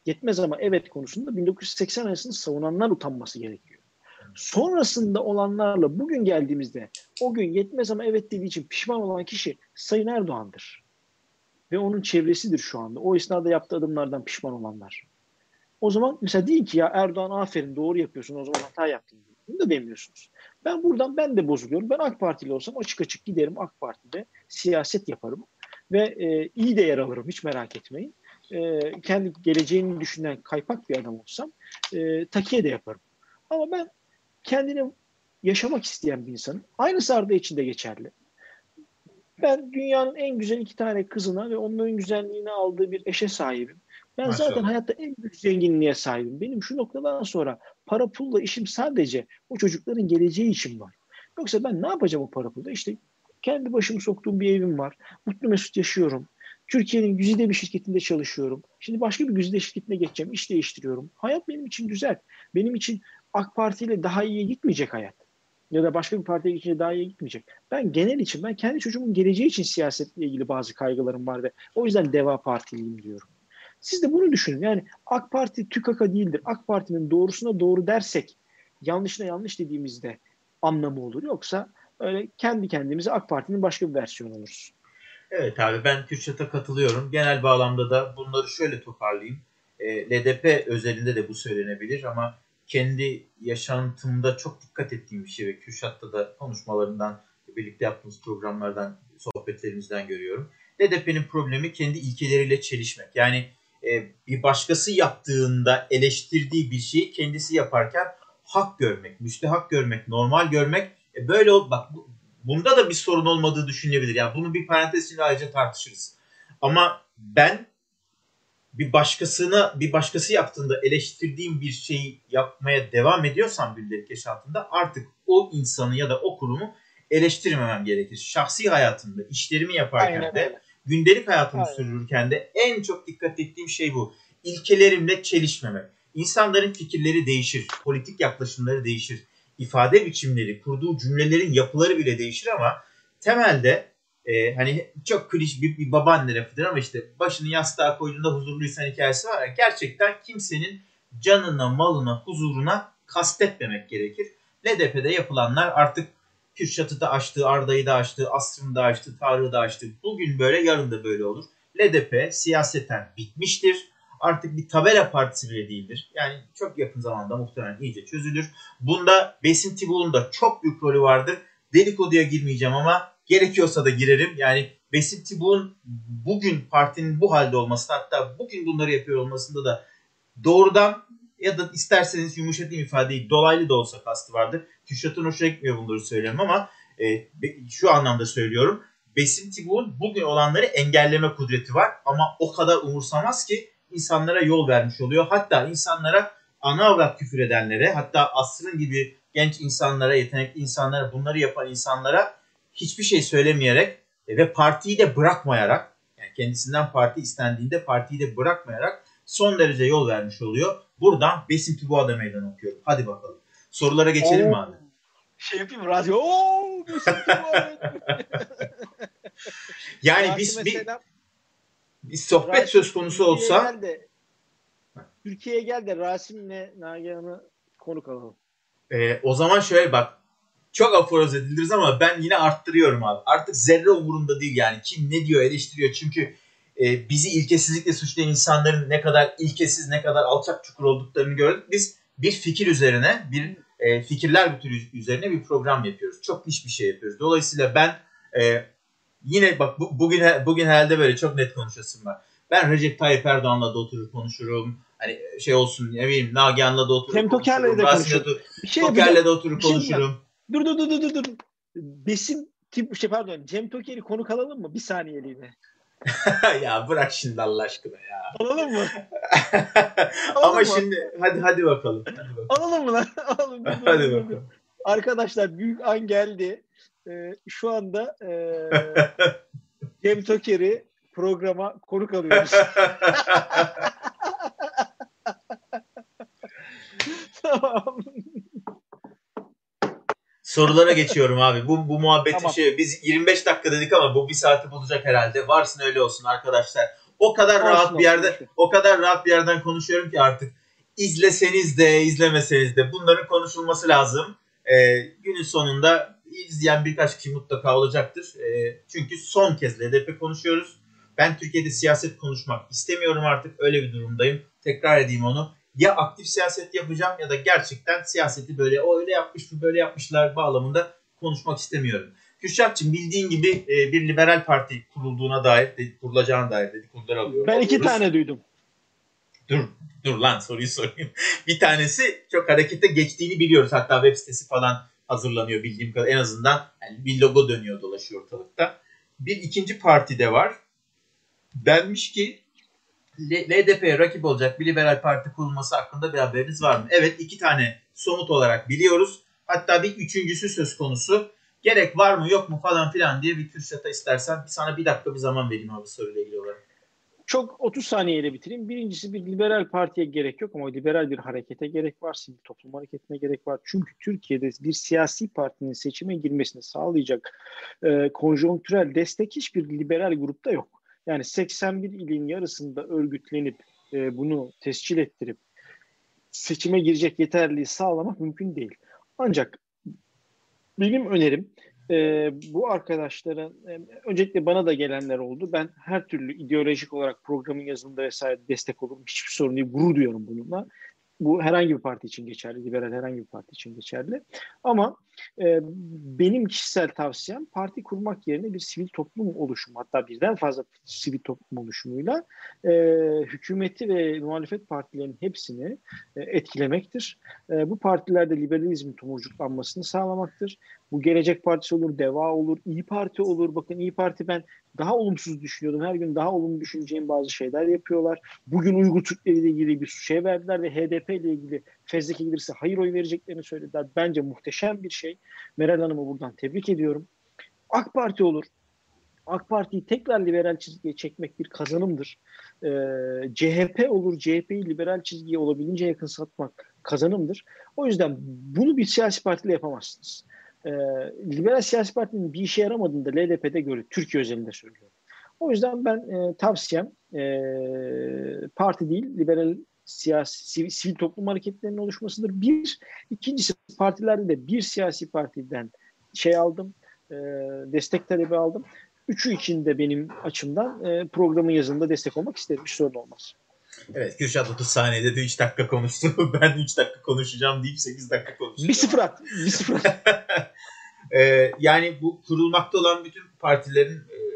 Yetmez ama evet konusunda 1980 anayasasını savunanlar utanması gerekiyor. Sonrasında olanlarla bugün geldiğimizde o gün yetmez ama evet dediği için pişman olan kişi Sayın Erdoğan'dır ve onun çevresidir şu anda. O esnada yaptığı adımlardan pişman olanlar. O zaman mesela deyin ki ya Erdoğan aferin doğru yapıyorsun o zaman hata yaptın. Bunu da demiyorsunuz. Ben buradan ben de bozuluyorum. Ben AK Partili olsam açık açık giderim AK Parti'de siyaset yaparım. Ve e, iyi de yer alırım hiç merak etmeyin. E, kendi geleceğini düşünen kaypak bir adam olsam e, takiye de yaparım. Ama ben kendini yaşamak isteyen bir insanım. Aynısı Arda için de geçerli. Ben dünyanın en güzel iki tane kızına ve onların güzelliğini aldığı bir eşe sahibim. Ben Maşallah. zaten hayatta en büyük zenginliğe sahibim. Benim şu noktadan sonra para pulla işim sadece o çocukların geleceği için var. Yoksa ben ne yapacağım o para pulla? İşte kendi başımı soktuğum bir evim var. Mutlu mesut yaşıyorum. Türkiye'nin güzide bir şirketinde çalışıyorum. Şimdi başka bir güzide şirketine geçeceğim. iş değiştiriyorum. Hayat benim için güzel. Benim için AK Parti ile daha iyi gitmeyecek hayat ya da başka bir partiye geçince daha iyi gitmeyecek. Ben genel için, ben kendi çocuğumun geleceği için siyasetle ilgili bazı kaygılarım var ve o yüzden Deva Partiliyim diyorum. Siz de bunu düşünün. Yani AK Parti tükaka değildir. AK Parti'nin doğrusuna doğru dersek yanlışına yanlış dediğimizde anlamı olur. Yoksa öyle kendi kendimize AK Parti'nin başka bir versiyonu oluruz. Evet abi ben Kürşat'a katılıyorum. Genel bağlamda da bunları şöyle toparlayayım. E, LDP özelinde de bu söylenebilir ama kendi yaşantımda çok dikkat ettiğim bir şey ve Kürşat'ta da konuşmalarından birlikte yaptığımız programlardan, sohbetlerimizden görüyorum. DDP'nin problemi kendi ilkeleriyle çelişmek. Yani e, bir başkası yaptığında eleştirdiği bir şeyi kendisi yaparken hak görmek, müstehak görmek, normal görmek. E, böyle ol, bak bu, bunda da bir sorun olmadığı düşünülebilir. Yani bunu bir parantez içinde ayrıca tartışırız. Ama ben bir başkasına bir başkası yaptığında eleştirdiğim bir şeyi yapmaya devam ediyorsam gündelik yaşantımda artık o insanı ya da o kurumu eleştirmemem gerekir. Şahsi hayatımda, işlerimi yaparken Aynen de, gündelik hayatımı Aynen. sürdürürken de en çok dikkat ettiğim şey bu. İlkelerimle çelişmemek. İnsanların fikirleri değişir, politik yaklaşımları değişir, ifade biçimleri, kurduğu cümlelerin yapıları bile değişir ama temelde e, hani çok kliş bir, bir babaanne lafıdır ama işte başını yastığa koyduğunda huzurluysan hikayesi var ya gerçekten kimsenin canına, malına, huzuruna kastetmemek gerekir. LDP'de yapılanlar artık Kürşat'ı da açtı, Arda'yı da açtı, Asrın'ı da açtı, Tarık'ı da açtı. Bugün böyle, yarın da böyle olur. LDP siyaseten bitmiştir. Artık bir tabela partisi bile değildir. Yani çok yakın zamanda muhtemelen iyice çözülür. Bunda Besim Tibu'nun da çok büyük rolü vardır. Dedikoduya girmeyeceğim ama gerekiyorsa da girerim. Yani Besim Tibu'nun bugün partinin bu halde olması hatta bugün bunları yapıyor olmasında da doğrudan ya da isterseniz yumuşatayım ifadeyi dolaylı da olsa kastı vardır. Kürşat'ın hoşuna gitmiyor bunları söylüyorum ama e, şu anlamda söylüyorum. Besim Tibu'nun bugün olanları engelleme kudreti var ama o kadar umursamaz ki insanlara yol vermiş oluyor. Hatta insanlara ana avrat küfür edenlere hatta asrın gibi genç insanlara, yetenekli insanlara, bunları yapan insanlara hiçbir şey söylemeyerek ve partiyi de bırakmayarak yani kendisinden parti istendiğinde partiyi de bırakmayarak son derece yol vermiş oluyor. Buradan Besim Tibuada meydan okuyorum. Hadi bakalım. Sorulara geçelim Oo. mi abi? Şey yapayım radyo. Yani biz bir, bir sohbet Rasim, söz konusu olsa gel de, Türkiye'ye gel de Rasim'le Nagihan'ı konuk alalım. Ee, o zaman şöyle bak çok aforoz edildiriz ama ben yine arttırıyorum abi. Artık zerre umurumda değil yani. Kim ne diyor eleştiriyor. Çünkü e, bizi ilkesizlikle suçlayan insanların ne kadar ilkesiz ne kadar alçak çukur olduklarını gördük. Biz bir fikir üzerine bir e, fikirler bütünü üzerine bir program yapıyoruz. Çok niş bir şey yapıyoruz. Dolayısıyla ben e, yine bak bu, bugün bugün herhalde böyle çok net konuşasım var. Ben Recep Tayyip Erdoğan'la da oturur konuşurum. Hani şey olsun ne bileyim Nagihan'la da oturup Hem konuşurum. Rasim'le de, bir şey Toker'le de oturup şey konuşurum. Dur dur dur dur dur. Besim tip şey pardon Cem Toker'i konuk alalım mı? Bir saniyeliğine. ya bırak şimdi Allah aşkına ya. Alalım mı? Ama mı? şimdi hadi hadi bakalım. Hadi bakalım. Alalım mı lan? Alalım. hadi bakalım. Arkadaşlar büyük an geldi. Ee, şu anda e, Cem Toker'i programa konuk alıyoruz. tamam. Sorulara geçiyorum abi. Bu, bu muhabbetin tamam. şey biz 25 dakika dedik ama bu bir saati bulacak herhalde. Varsın öyle olsun arkadaşlar. O kadar Varsın rahat bir yerde olsun. o kadar rahat bir yerden konuşuyorum ki artık izleseniz de izlemeseniz de bunların konuşulması lazım. Ee, günün sonunda izleyen birkaç kişi mutlaka olacaktır. Ee, çünkü son kez LDP konuşuyoruz. Ben Türkiye'de siyaset konuşmak istemiyorum artık. Öyle bir durumdayım. Tekrar edeyim onu ya aktif siyaset yapacağım ya da gerçekten siyaseti böyle o öyle yapmış mı böyle yapmışlar bağlamında konuşmak istemiyorum. Kürşatçım bildiğin gibi e, bir liberal parti kurulduğuna dair, kurulacağına dair dedikodular alıyorum. Ben iki tane duydum. Dur, dur lan soruyu sorayım. bir tanesi çok harekete geçtiğini biliyoruz. Hatta web sitesi falan hazırlanıyor bildiğim kadar. En azından yani bir logo dönüyor dolaşıyor ortalıkta. Bir ikinci parti de var. Denmiş ki LDP'ye rakip olacak bir liberal parti kurulması hakkında bir haberiniz var mı? Evet iki tane somut olarak biliyoruz. Hatta bir üçüncüsü söz konusu. Gerek var mı yok mu falan filan diye bir Kürşat'a istersen sana bir dakika bir zaman vereyim abi soruyla ilgili olarak. Çok 30 saniyeyle bitireyim. Birincisi bir liberal partiye gerek yok ama liberal bir harekete gerek var. Sivil toplum hareketine gerek var. Çünkü Türkiye'de bir siyasi partinin seçime girmesini sağlayacak e, konjonktürel destek hiçbir liberal grupta yok. Yani 81 ilin yarısında örgütlenip e, bunu tescil ettirip seçime girecek yeterliği sağlamak mümkün değil. Ancak benim önerim e, bu arkadaşların e, öncelikle bana da gelenler oldu. Ben her türlü ideolojik olarak programın yazılımında vesaire destek olurum. Hiçbir sorun değil. Gurur duyuyorum bununla. Bu herhangi bir parti için geçerli, liberal herhangi bir parti için geçerli. Ama e, benim kişisel tavsiyem parti kurmak yerine bir sivil toplum oluşumu, hatta birden fazla sivil toplum oluşumuyla e, hükümeti ve muhalefet partilerinin hepsini e, etkilemektir. E, bu partilerde liberalizmin tomurcuklanmasını sağlamaktır. Bu Gelecek Partisi olur, Deva olur, İyi Parti olur. Bakın İyi Parti ben daha olumsuz düşünüyordum. Her gün daha olumlu düşüneceğim bazı şeyler yapıyorlar. Bugün Uygur Türkleri ile ilgili bir şey verdiler ve HDP ile ilgili fezleke gelirse hayır oy vereceklerini söylediler. Bence muhteşem bir şey. Meral Hanım'ı buradan tebrik ediyorum. AK Parti olur. AK Parti'yi tekrar liberal çizgiye çekmek bir kazanımdır. Ee, CHP olur, CHP'yi liberal çizgiye olabildiğince yakın satmak kazanımdır. O yüzden bunu bir siyasi partiyle yapamazsınız e, liberal siyasi partinin bir işe yaramadığını da LDP'de görüyor. Türkiye özelinde söylüyorum. O yüzden ben e, tavsiyem e, parti değil, liberal siyasi sivil, sivil toplum hareketlerinin oluşmasıdır. Bir, ikincisi partilerde de bir siyasi partiden şey aldım, e, destek talebi aldım. Üçü için de benim açımdan e, programın yazında destek olmak isterim. Bir sorun olmaz. Evet Kürşat 30 saniyede de 3 dakika konuştu. ben 3 dakika konuşacağım deyip 8 dakika konuştum. Bir sıfır at. Bir sıfır at. ee, yani bu kurulmakta olan bütün partilerin e,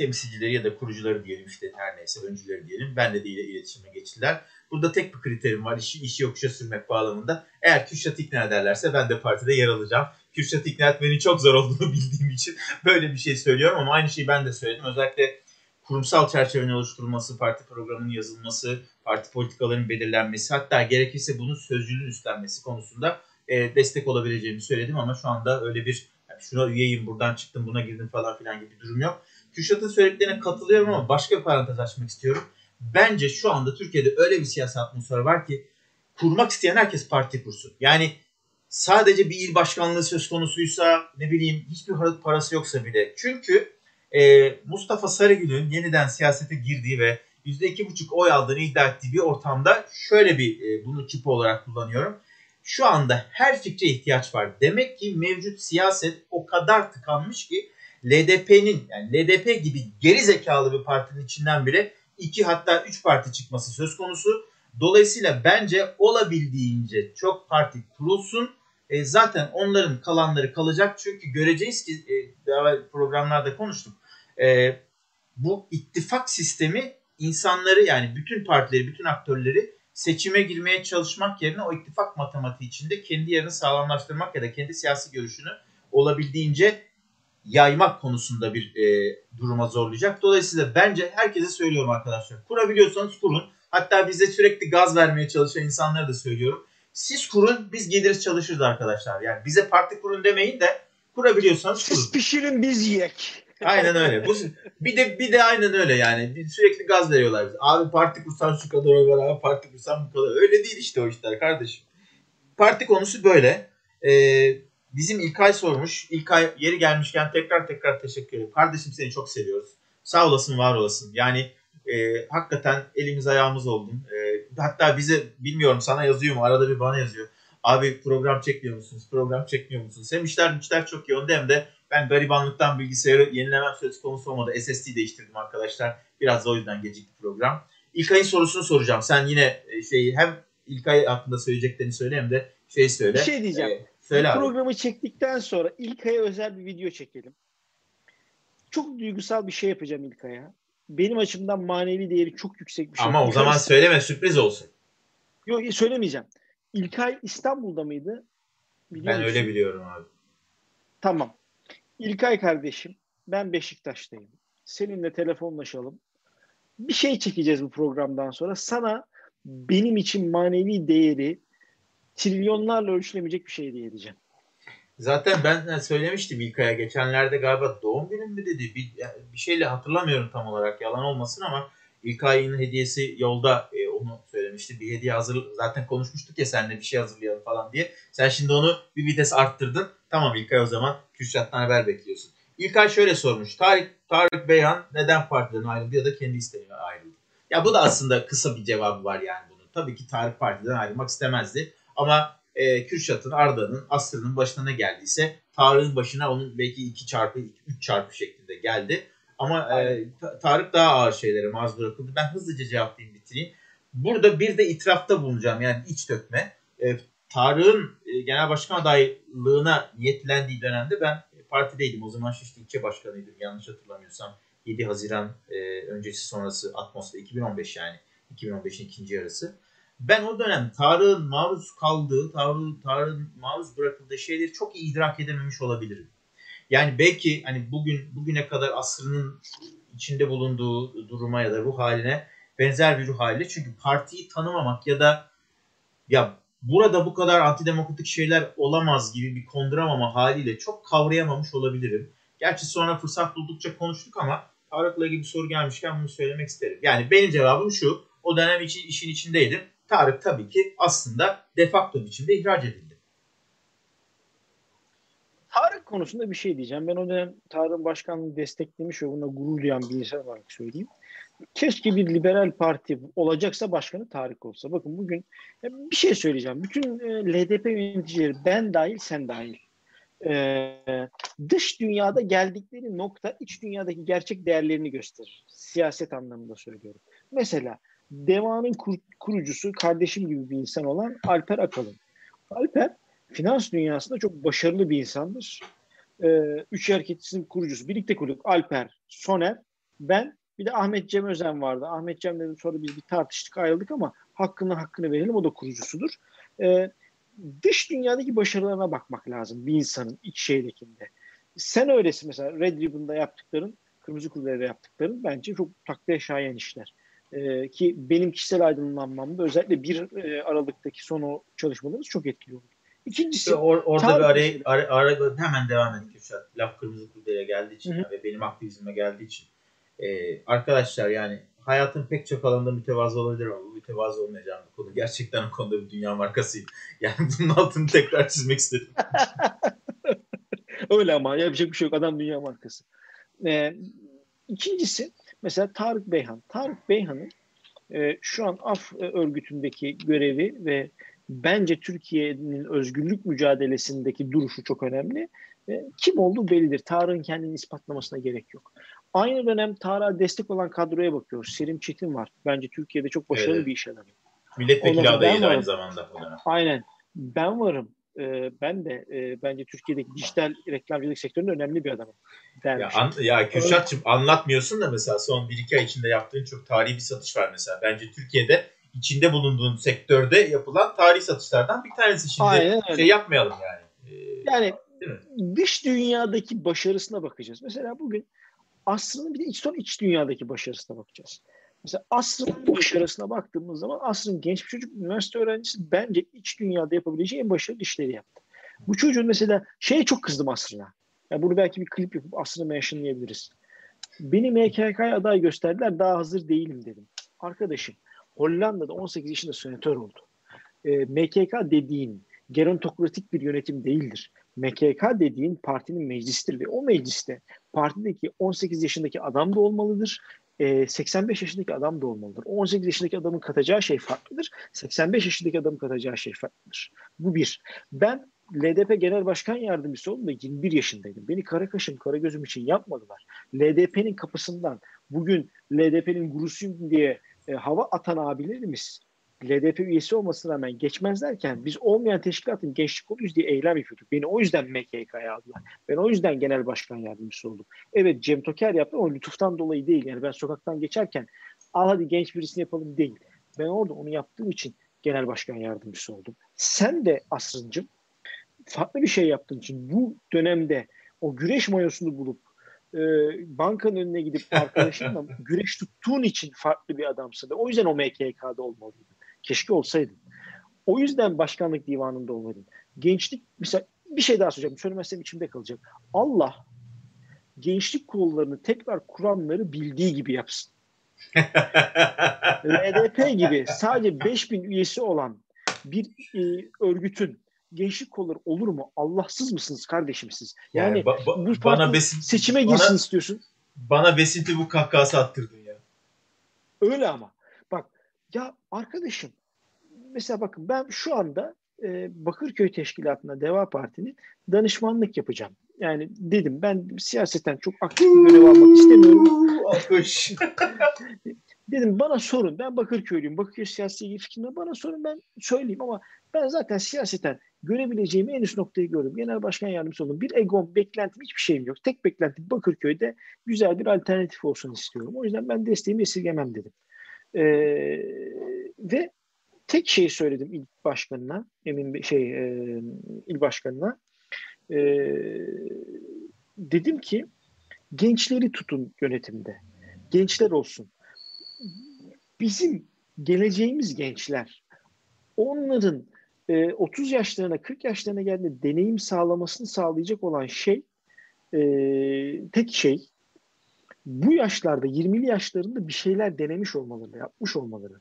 temsilcileri ya da kurucuları diyelim işte her neyse öncüleri diyelim. Ben de değil iletişime geçtiler. Burada tek bir kriterim var. İşi, işi yokuşa sürmek bağlamında. Eğer Kürşat ikna ederlerse ben de partide yer alacağım. Kürşat ikna etmenin çok zor olduğunu bildiğim için böyle bir şey söylüyorum ama aynı şeyi ben de söyledim. Özellikle kurumsal çerçevenin oluşturulması, parti programının yazılması, parti politikalarının belirlenmesi hatta gerekirse bunun sözcülüğün üstlenmesi konusunda e, destek olabileceğimi söyledim ama şu anda öyle bir yani şuna üyeyim buradan çıktım buna girdim falan filan gibi bir durum yok. Kürşat'ın söylediklerine katılıyorum ama başka bir parantez açmak istiyorum. Bence şu anda Türkiye'de öyle bir siyasi atmosfer var ki kurmak isteyen herkes parti kursun. Yani sadece bir il başkanlığı söz konusuysa ne bileyim hiçbir parası yoksa bile. Çünkü e, Mustafa Sarıgül'ün yeniden siyasete girdiği ve %2,5 oy aldığını iddia ettiği bir ortamda şöyle bir e, bunu çip olarak kullanıyorum. Şu anda her fikre ihtiyaç var. Demek ki mevcut siyaset o kadar tıkanmış ki LDP'nin yani LDP gibi geri zekalı bir partinin içinden bile iki hatta üç parti çıkması söz konusu. Dolayısıyla bence olabildiğince çok parti kurulsun. E, zaten onların kalanları kalacak. Çünkü göreceğiz ki e, daha programlarda konuştuk. E, bu ittifak sistemi insanları yani bütün partileri, bütün aktörleri seçime girmeye çalışmak yerine o ittifak matematiği içinde kendi yerini sağlamlaştırmak ya da kendi siyasi görüşünü olabildiğince yaymak konusunda bir e, duruma zorlayacak. Dolayısıyla bence herkese söylüyorum arkadaşlar. Kurabiliyorsanız kurun. Hatta bize sürekli gaz vermeye çalışan insanlara da söylüyorum. Siz kurun biz geliriz çalışırız arkadaşlar. Yani bize parti kurun demeyin de kurabiliyorsanız kurun. Siz pişirin biz yiyek. Aynen öyle. Bu, bir de bir de aynen öyle yani. Sürekli gaz veriyorlar bize. Abi parti kursan şu kadar oy var abi parti kursan bu kadar. Öyle değil işte o işler kardeşim. Parti konusu böyle. Ee, bizim İlkay sormuş. İlkay yeri gelmişken tekrar tekrar teşekkür ederim. Kardeşim seni çok seviyoruz. Sağ olasın var olasın. Yani e, hakikaten elimiz ayağımız oldun. E, hatta bize bilmiyorum sana yazıyor mu arada bir bana yazıyor. Abi program çekmiyor musunuz? Program çekmiyor musunuz? Hem işler işler çok yoğun hem de ben garibanlıktan bilgisayarı yenilemem söz konusu olmadı. SSD değiştirdim arkadaşlar. Biraz da o yüzden gecikti program. İlkay'ın sorusunu soracağım. Sen yine e, şeyi hem İlkay hakkında söyleyeceklerini söyle hem de şey söyle. Bir şey diyeceğim. Ee, söyle abi. programı çektikten sonra İlkay'a özel bir video çekelim. Çok duygusal bir şey yapacağım İlkay'a. Benim açımdan manevi değeri çok yüksek bir şey. Ama o zaman söyleme sürpriz olsun. Yok söylemeyeceğim. İlkay İstanbul'da mıydı? Biliyor ben musun? öyle biliyorum abi. Tamam. İlkay kardeşim ben Beşiktaş'tayım. Seninle telefonlaşalım. Bir şey çekeceğiz bu programdan sonra. Sana benim için manevi değeri trilyonlarla ölçülemeyecek bir şey diye diyeceğim. Zaten ben söylemiştim İlkay'a geçenlerde galiba doğum günüm mü dedi. Bir, bir şeyle hatırlamıyorum tam olarak yalan olmasın ama İlkay'ın hediyesi yolda e, onu söylemişti. Bir hediye hazır zaten konuşmuştuk ya seninle bir şey hazırlayalım falan diye. Sen şimdi onu bir vites arttırdın. Tamam İlkay o zaman Kürşat'tan haber bekliyorsun. İlkay şöyle sormuş. Tarık, Tarık Beyhan neden partiden ayrıldı ya da kendi isteğiyle ayrıldı? Ya bu da aslında kısa bir cevabı var yani bunun. Tabii ki Tarık partiden ayrılmak istemezdi. Ama e, Kürşat'ın, Arda'nın, Aslı'nın başına ne geldiyse Tarık'ın başına onun belki 2 çarpı 3 çarpı şeklinde geldi. Ama e, Tarık daha ağır şeylere maruz bırakıldı. Ben hızlıca cevaplayayım bitireyim. Burada bir de itirafta bulunacağım yani iç dökme. E, Tarık'ın e, genel başkan adaylığına niyetlendiği dönemde ben partideydim. O zaman Şişli ilçe başkanıydım yanlış hatırlamıyorsam. 7 Haziran e, öncesi sonrası atmosfer 2015 yani 2015'in ikinci yarısı. Ben o dönem Tarık'ın maruz kaldığı, Tarık'ın Tarık maruz bırakıldığı şeyleri çok iyi idrak edememiş olabilirim. Yani belki hani bugün bugüne kadar asrının içinde bulunduğu duruma ya da ruh haline benzer bir ruh haliyle. Çünkü partiyi tanımamak ya da ya burada bu kadar antidemokratik şeyler olamaz gibi bir konduramama haliyle çok kavrayamamış olabilirim. Gerçi sonra fırsat buldukça konuştuk ama Tarık'la ilgili bir soru gelmişken bunu söylemek isterim. Yani benim cevabım şu. O dönem için işin içindeydim. Tarık tabii ki aslında defakto biçimde ihraç edildi. Tarık konusunda bir şey diyeceğim. Ben o dönem Tarık'ın başkanlığını desteklemiş ve buna gurur duyan bir insan olarak söyleyeyim. Keşke bir liberal parti olacaksa başkanı Tarık olsa. Bakın bugün bir şey söyleyeceğim. Bütün e, LDP yöneticileri ben dahil sen dahil. Ee, dış dünyada geldikleri nokta iç dünyadaki gerçek değerlerini gösterir. Siyaset anlamında söylüyorum. Mesela Deva'nın kur, kurucusu kardeşim gibi bir insan olan Alper Akalın. Alper finans dünyasında çok başarılı bir insandır. Ee, üç hareketçisinin kurucusu. Birlikte kurduk. Alper, Soner, ben bir de Ahmet Cem Özen vardı. Ahmet Cem dedim sonra biz bir tartıştık ayrıldık ama hakkını hakkını verelim. O da kurucusudur. Ee, dış dünyadaki başarılarına bakmak lazım bir insanın iç şeydekinde. Sen öylesin mesela Red Ribbon'da yaptıkların, Kırmızı Kulübe'de yaptıkların bence çok takdire şayan işler. Ee, ki benim kişisel aydınlanmamda özellikle bir e, Aralık'taki son o çalışmalarımız çok etkili oldu. İkincisi or, orada bir araya, ara, ara, hemen devam et Kürşat. Laf Kırmızı Kulübe'ye geldiği için hı hı. ve benim aktivizme geldiği için. Ee, arkadaşlar yani hayatın pek çok alanında mütevazı olabilir ama bu mütevazı olmayacağım bir konu. Gerçekten o konuda bir dünya markasıyım. Yani bunun altını tekrar çizmek istedim. Öyle ama yapacak bir şey yok. Adam dünya markası. Ee, ikincisi mesela Tarık Beyhan. Tarık Beyhan'ın e, şu an AF örgütündeki görevi ve bence Türkiye'nin özgürlük mücadelesindeki duruşu çok önemli. E, kim olduğu bellidir. Tarık'ın kendini ispatlamasına gerek yok. Aynı dönem Tarık'a destek olan kadroya bakıyoruz. Selim Çetin var. Bence Türkiye'de çok başarılı evet. bir iş adamı. Milletvekili adayıydı aynı zamanda. Aynen. Ben varım. Ee, ben de e, bence Türkiye'deki dijital reklamcılık sektöründe önemli bir adamım. Ya, an, ya Kürşat'cığım anlatmıyorsun da mesela son 1-2 ay içinde yaptığın çok tarihi bir satış var mesela. Bence Türkiye'de içinde bulunduğun sektörde yapılan tarihi satışlardan bir tanesi. Şimdi Aynen öyle. şey yapmayalım yani. Ee, yani dış dünyadaki başarısına bakacağız. Mesela bugün Asr'ın bir de iç, son iç dünyadaki başarısına bakacağız. Mesela Asr'ın başarısına baktığımız zaman Asr'ın genç bir çocuk üniversite öğrencisi bence iç dünyada yapabileceği en başarılı işleri yaptı. Bu çocuğun mesela şeye çok kızdım Asr'ına. Yani bunu belki bir klip yapıp Asr'ı mentionlayabiliriz. Beni MKK aday gösterdiler daha hazır değilim dedim. Arkadaşım Hollanda'da 18 yaşında senatör oldu. E, MKK dediğin gerontokratik bir yönetim değildir. MKK dediğin partinin meclisidir ve o mecliste partideki 18 yaşındaki adam da olmalıdır. 85 yaşındaki adam da olmalıdır. 18 yaşındaki adamın katacağı şey farklıdır. 85 yaşındaki adamın katacağı şey farklıdır. Bu bir. Ben LDP Genel Başkan Yardımcısı oldum da 21 yaşındaydım. Beni kara kaşım, kara gözüm için yapmadılar. LDP'nin kapısından bugün LDP'nin gurusuyum diye e, hava atan abilerimiz LDP üyesi olmasına rağmen geçmezlerken biz olmayan teşkilatın gençlik koluyuz diye eylem yapıyorduk. Beni o yüzden MKK'ya aldılar. Ben o yüzden genel başkan yardımcısı oldum. Evet Cem Toker yaptı ama lütuftan dolayı değil. Yani ben sokaktan geçerken al hadi genç birisini yapalım değil. Ben orada onu yaptığım için genel başkan yardımcısı oldum. Sen de Asrıncım farklı bir şey yaptığın için bu dönemde o güreş mayosunu bulup e, bankanın önüne gidip arkadaşınla güreş tuttuğun için farklı bir adamsın. O yüzden o MKK'da olmalıydın. Keşke olsaydın. O yüzden başkanlık divanında olmalıydın. Gençlik mesela bir şey daha söyleyeceğim. Söylemezsem içimde kalacak. Allah gençlik kollarını tekrar kuranları bildiği gibi yapsın. LDP gibi sadece 5000 üyesi olan bir e, örgütün gençlik kolları olur mu? Allahsız mısınız kardeşim siz? Yani, yani ba- ba- bu bana besin, seçime girsin bana, istiyorsun. Bana Besinti bu kahkahası attırdın ya. Öyle ama. Ya arkadaşım mesela bakın ben şu anda e, Bakırköy Teşkilatı'na Deva Parti'nin danışmanlık yapacağım. Yani dedim ben siyasetten çok aktif bir görev almak istemiyorum. Dedim bana sorun. Ben Bakırköylüyüm. Bakırköy siyasi ilgili fikrimde bana sorun ben söyleyeyim ama ben zaten siyaseten görebileceğim en üst noktayı gördüm. Genel başkan yardımcısı oldum. Bir egom, beklentim hiçbir şeyim yok. Tek beklentim Bakırköy'de güzel bir alternatif olsun istiyorum. O yüzden ben desteğimi esirgemem dedim. Ee, ve tek şeyi söyledim il başkanına, emin şey e, il başkanına. E, dedim ki gençleri tutun yönetimde. Gençler olsun. Bizim geleceğimiz gençler. Onların e, 30 yaşlarına 40 yaşlarına geldiğinde deneyim sağlamasını sağlayacak olan şey e, tek şey bu yaşlarda 20'li yaşlarında bir şeyler denemiş olmaları, yapmış olmaları.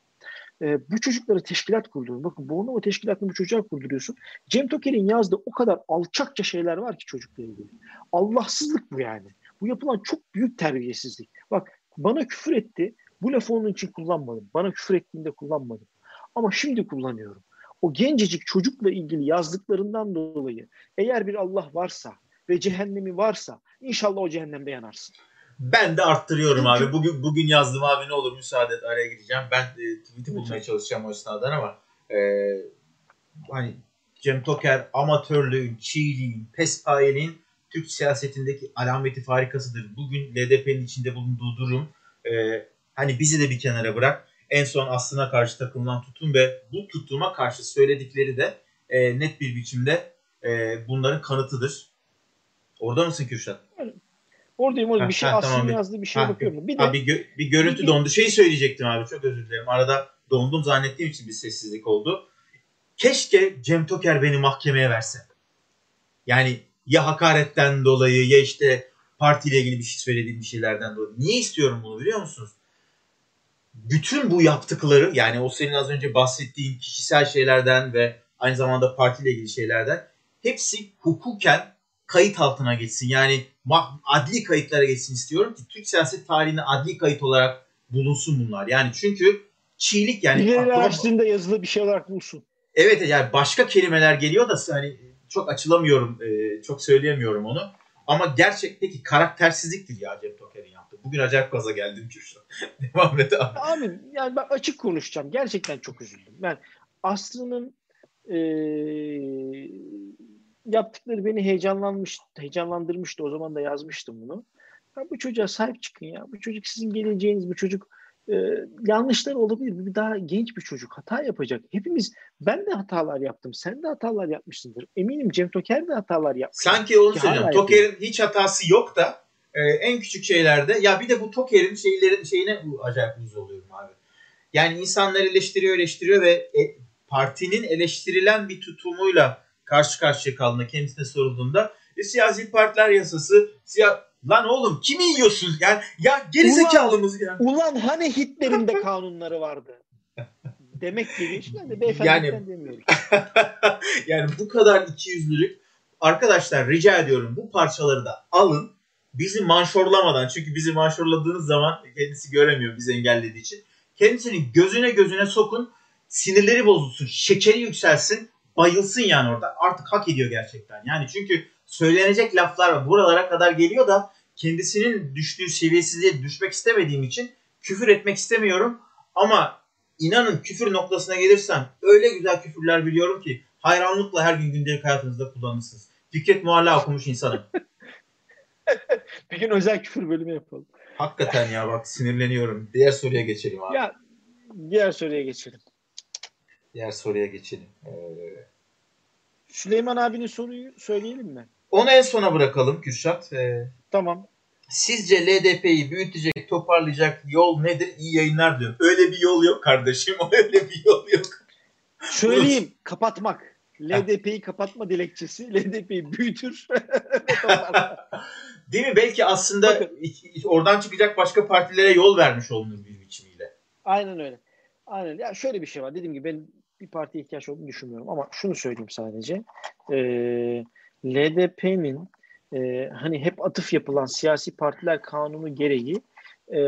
E, bu çocukları teşkilat kurduruyor. Bakın Bornova teşkilatını bu çocuğa kurduruyorsun. Cem Toker'in yazdığı o kadar alçakça şeyler var ki çocukla ilgili. Allahsızlık bu yani. Bu yapılan çok büyük terbiyesizlik. Bak bana küfür etti. Bu lafı onun için kullanmadım. Bana küfür ettiğinde kullanmadım. Ama şimdi kullanıyorum. o gencecik çocukla ilgili yazdıklarından dolayı eğer bir Allah varsa ve cehennemi varsa inşallah o cehennemde yanarsın. Ben de arttırıyorum abi. Bugün bugün yazdım abi ne olur müsaade et araya gideceğim. Ben e, tweet'i bulmaya çalışacağım o esnadan ama e, hani Cem Toker amatörlüğün, çiğliğin, pespayeliğin Türk siyasetindeki alameti farikasıdır. Bugün LDP'nin içinde bulunduğu durum e, hani bizi de bir kenara bırak. En son aslına karşı takılan tutum ve bu tutuma karşı söyledikleri de e, net bir biçimde e, bunların kanıtıdır. Orada mısın Kürşat? Oradayım oğlum. Bir şey Aslında tamam, yazdığı bir şeye ha, bakıyorum. Bir, de, ha, bir, gö- bir görüntü bir, dondu. Şeyi söyleyecektim abi çok özür dilerim. Arada dondum zannettiğim için bir sessizlik oldu. Keşke Cem Toker beni mahkemeye verse. Yani ya hakaretten dolayı ya işte partiyle ilgili bir şey söylediğim bir şeylerden dolayı. Niye istiyorum bunu biliyor musunuz? Bütün bu yaptıkları yani o senin az önce bahsettiğin kişisel şeylerden ve aynı zamanda partiyle ilgili şeylerden hepsi hukuken kayıt altına geçsin. Yani adli kayıtlara geçsin istiyorum ki Türk siyaset tarihinde adli kayıt olarak bulunsun bunlar. Yani çünkü çiğlik yani. Birileri araştırında yazılı bir şey olarak bulsun. Evet yani başka kelimeler geliyor da hani çok açılamıyorum, e, çok söyleyemiyorum onu. Ama gerçekteki karaktersizliktir ya Cem Toker'in yaptığı. Bugün acayip gaza geldim Kürşat. Devam et abi. Abi yani ben açık konuşacağım. Gerçekten çok üzüldüm. Ben Aslı'nın e, yaptıkları beni heyecanlanmış, heyecanlandırmıştı. O zaman da yazmıştım bunu. Ya bu çocuğa sahip çıkın ya. Bu çocuk sizin geleceğiniz, bu çocuk e, yanlışlar olabilir. Bir daha genç bir çocuk hata yapacak. Hepimiz ben de hatalar yaptım. Sen de hatalar yapmışsındır. Eminim Cem Toker de hatalar yapmış. Sanki onu söylüyorum. Toker'in hiç hatası yok da e, en küçük şeylerde ya bir de bu Toker'in şeylerin şeyine acayip yüz oluyorum abi. Yani insanlar eleştiriyor eleştiriyor ve e, partinin eleştirilen bir tutumuyla karşı karşıya kaldığında kendisine sorulduğunda e, siyasi partiler yasası siyah Lan oğlum kimi yiyorsun? Yani ya geri zekalımız ya. Ulan hani Hitler'in de kanunları vardı. Demek gibi işte de beyefendiden yani, demiyoruz. yani bu kadar ikiyüzlülük arkadaşlar rica ediyorum bu parçaları da alın. Bizi manşorlamadan çünkü bizi manşorladığınız zaman kendisi göremiyor bizi engellediği için. Kendisini gözüne gözüne sokun. Sinirleri bozulsun. Şekeri yükselsin. Bayılsın yani orada. Artık hak ediyor gerçekten. Yani çünkü söylenecek laflar var. Buralara kadar geliyor da kendisinin düştüğü seviyesizliğe düşmek istemediğim için küfür etmek istemiyorum. Ama inanın küfür noktasına gelirsem öyle güzel küfürler biliyorum ki hayranlıkla her gün gündelik hayatınızda kullanırsınız. Fikret Muhalla okumuş insanım. bir gün özel küfür bölümü yapalım. Hakikaten ya bak sinirleniyorum. Diğer soruya geçelim abi. Ya diğer soruya geçelim. Diğer soruya geçelim. Ee... Süleyman abinin soruyu söyleyelim mi? Onu en sona bırakalım Kürşat. Ee, tamam. Sizce LDP'yi büyütecek, toparlayacak yol nedir? İyi yayınlar diyorum. Öyle bir yol yok kardeşim. Öyle bir yol yok. Söyleyeyim. kapatmak. LDP'yi kapatma dilekçesi. LDP'yi büyütür. Değil mi? Belki aslında Bakın. oradan çıkacak başka partilere yol vermiş olunur bir biçimiyle. Aynen öyle. Aynen. Ya şöyle bir şey var. Dediğim gibi ben bir partiye ihtiyaç olduğunu düşünmüyorum ama şunu söyleyeyim sadece. Ee, LDP'nin e, hani hep atıf yapılan siyasi partiler kanunu gereği e,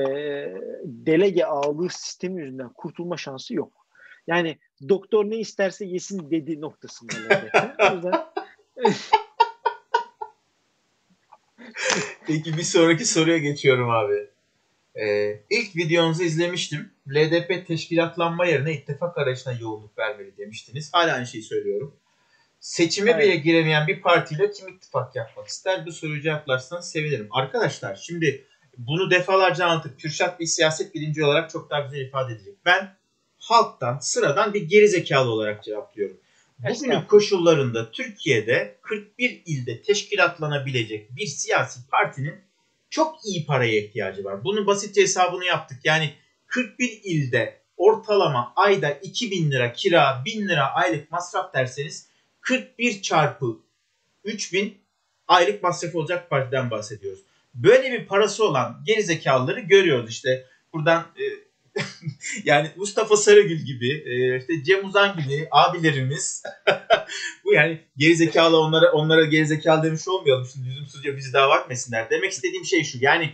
delege ağlığı sistemi yüzünden kurtulma şansı yok. Yani doktor ne isterse yesin dedi noktasında o yüzden Peki bir sonraki soruya geçiyorum abi. Ee, ilk videonuzu izlemiştim. LDP teşkilatlanma yerine ittifak arayışına yoğunluk vermeli demiştiniz. Hala aynı şeyi söylüyorum. Seçime evet. bile giremeyen bir partiyle kim ittifak yapmak ister? Bu soruyu cevaplarsanız sevinirim. Arkadaşlar şimdi bunu defalarca anlatıp Kürşat bir siyaset bilinci olarak çok daha güzel ifade edecek. Ben halktan, sıradan bir gerizekalı olarak cevaplıyorum. Bugünün koşullarında Türkiye'de 41 ilde teşkilatlanabilecek bir siyasi partinin çok iyi paraya ihtiyacı var. Bunun basitçe hesabını yaptık. Yani 41 ilde ortalama ayda 2000 lira kira, 1000 lira aylık masraf derseniz 41 çarpı 3000 aylık masraf olacak partiden bahsediyoruz. Böyle bir parası olan gerizekalıları görüyoruz işte. Buradan e, yani Mustafa Sarıgül gibi, e, işte Cem Uzan gibi abilerimiz bu yani gerizekalı onlara onlara gerizekalı demiş olmayalım şimdi lüzumsuzca bizi davet etmesinler. Demek istediğim şey şu. Yani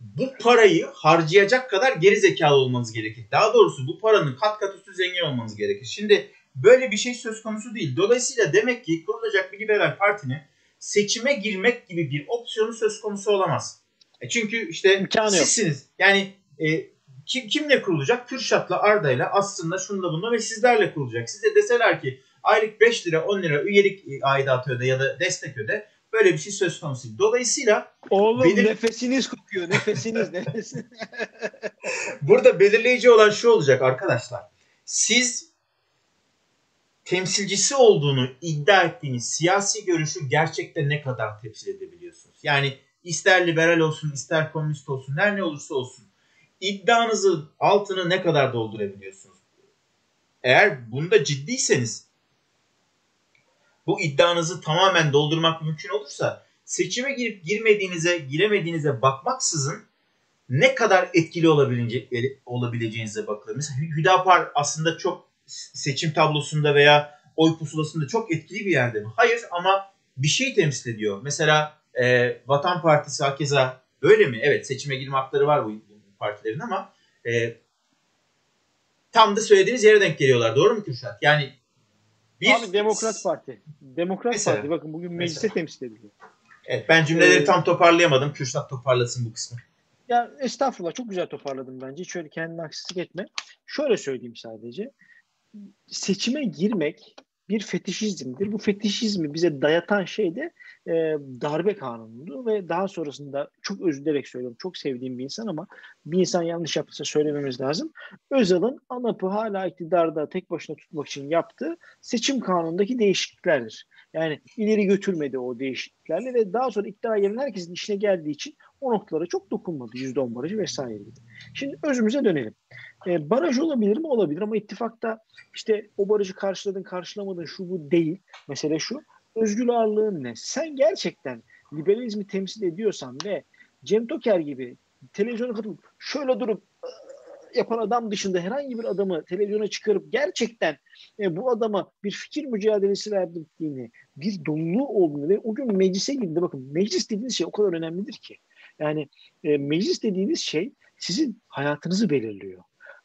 bu parayı harcayacak kadar gerizekalı olmanız gerekir. Daha doğrusu bu paranın kat kat üstü zengin olmanız gerekir. Şimdi böyle bir şey söz konusu değil. Dolayısıyla demek ki kurulacak bir liberal partinin seçime girmek gibi bir opsiyonu söz konusu olamaz. E çünkü işte İmkanı sizsiniz. Yok. Yani e, kim, kimle kurulacak? Kürşat'la, Arda'yla, aslında şunla bununla ve sizlerle kurulacak. Size deseler ki aylık 5 lira 10 lira üyelik aidatı öde ya da destek öde böyle bir şey söz konusu. Dolayısıyla Oğlum belir... nefesiniz kokuyor. Nefesiniz nefesiniz. Burada belirleyici olan şu olacak arkadaşlar. Siz temsilcisi olduğunu iddia ettiğiniz siyasi görüşü gerçekten ne kadar temsil edebiliyorsunuz? Yani ister liberal olsun, ister komünist olsun, her ne olursa olsun iddianızı altını ne kadar doldurabiliyorsunuz? Eğer bunda ciddiyseniz bu iddianızı tamamen doldurmak mümkün olursa seçime girip girmediğinize, giremediğinize bakmaksızın ne kadar etkili olabileceğinize bakılır. Mesela Hüdapar aslında çok seçim tablosunda veya oy pusulasında çok etkili bir yerde mi? Hayır ama bir şey temsil ediyor. Mesela e, Vatan Partisi hakeza böyle mi? Evet seçime girme hakları var bu partilerin ama e, tam da söylediğiniz yere denk geliyorlar. Doğru mu Kürşat? Yani bir... Abi Demokrat Parti. Demokrat mesela, Parti bakın bugün meclise mesela. temsil ediliyor. Evet ben cümleleri ee, tam toparlayamadım. Kürşat toparlasın bu kısmı. Ya estağfurullah çok güzel toparladım bence. Hiç öyle kendine haksızlık etme. Şöyle söyleyeyim sadece. Seçime girmek bir fetişizmdir. Bu fetişizmi bize dayatan şey de e, darbe kanunudu ve daha sonrasında çok dilerim söylüyorum. Çok sevdiğim bir insan ama bir insan yanlış yaptıysa söylememiz lazım. Özal'ın ANAP'ı hala iktidarda tek başına tutmak için yaptığı seçim kanunundaki değişikliklerdir. Yani ileri götürmedi o değişikliklerle ve daha sonra iktidara gelen herkesin işine geldiği için o noktalara çok dokunmadı. %10 barajı vesaire gibi. Şimdi özümüze dönelim. E, baraj olabilir mi? Olabilir ama ittifakta işte o barajı karşıladın karşılamadın şu bu değil. Mesele şu. Özgür ağırlığın ne? Sen gerçekten liberalizmi temsil ediyorsan ve Cem Toker gibi televizyona katılıp şöyle durup yapan adam dışında herhangi bir adamı televizyona çıkarıp gerçekten e, bu adama bir fikir mücadelesi verdiğini, bir doluluğu olduğunu ve o gün meclise girdi. Bakın meclis dediğiniz şey o kadar önemlidir ki. Yani e, meclis dediğiniz şey sizin hayatınızı belirliyor.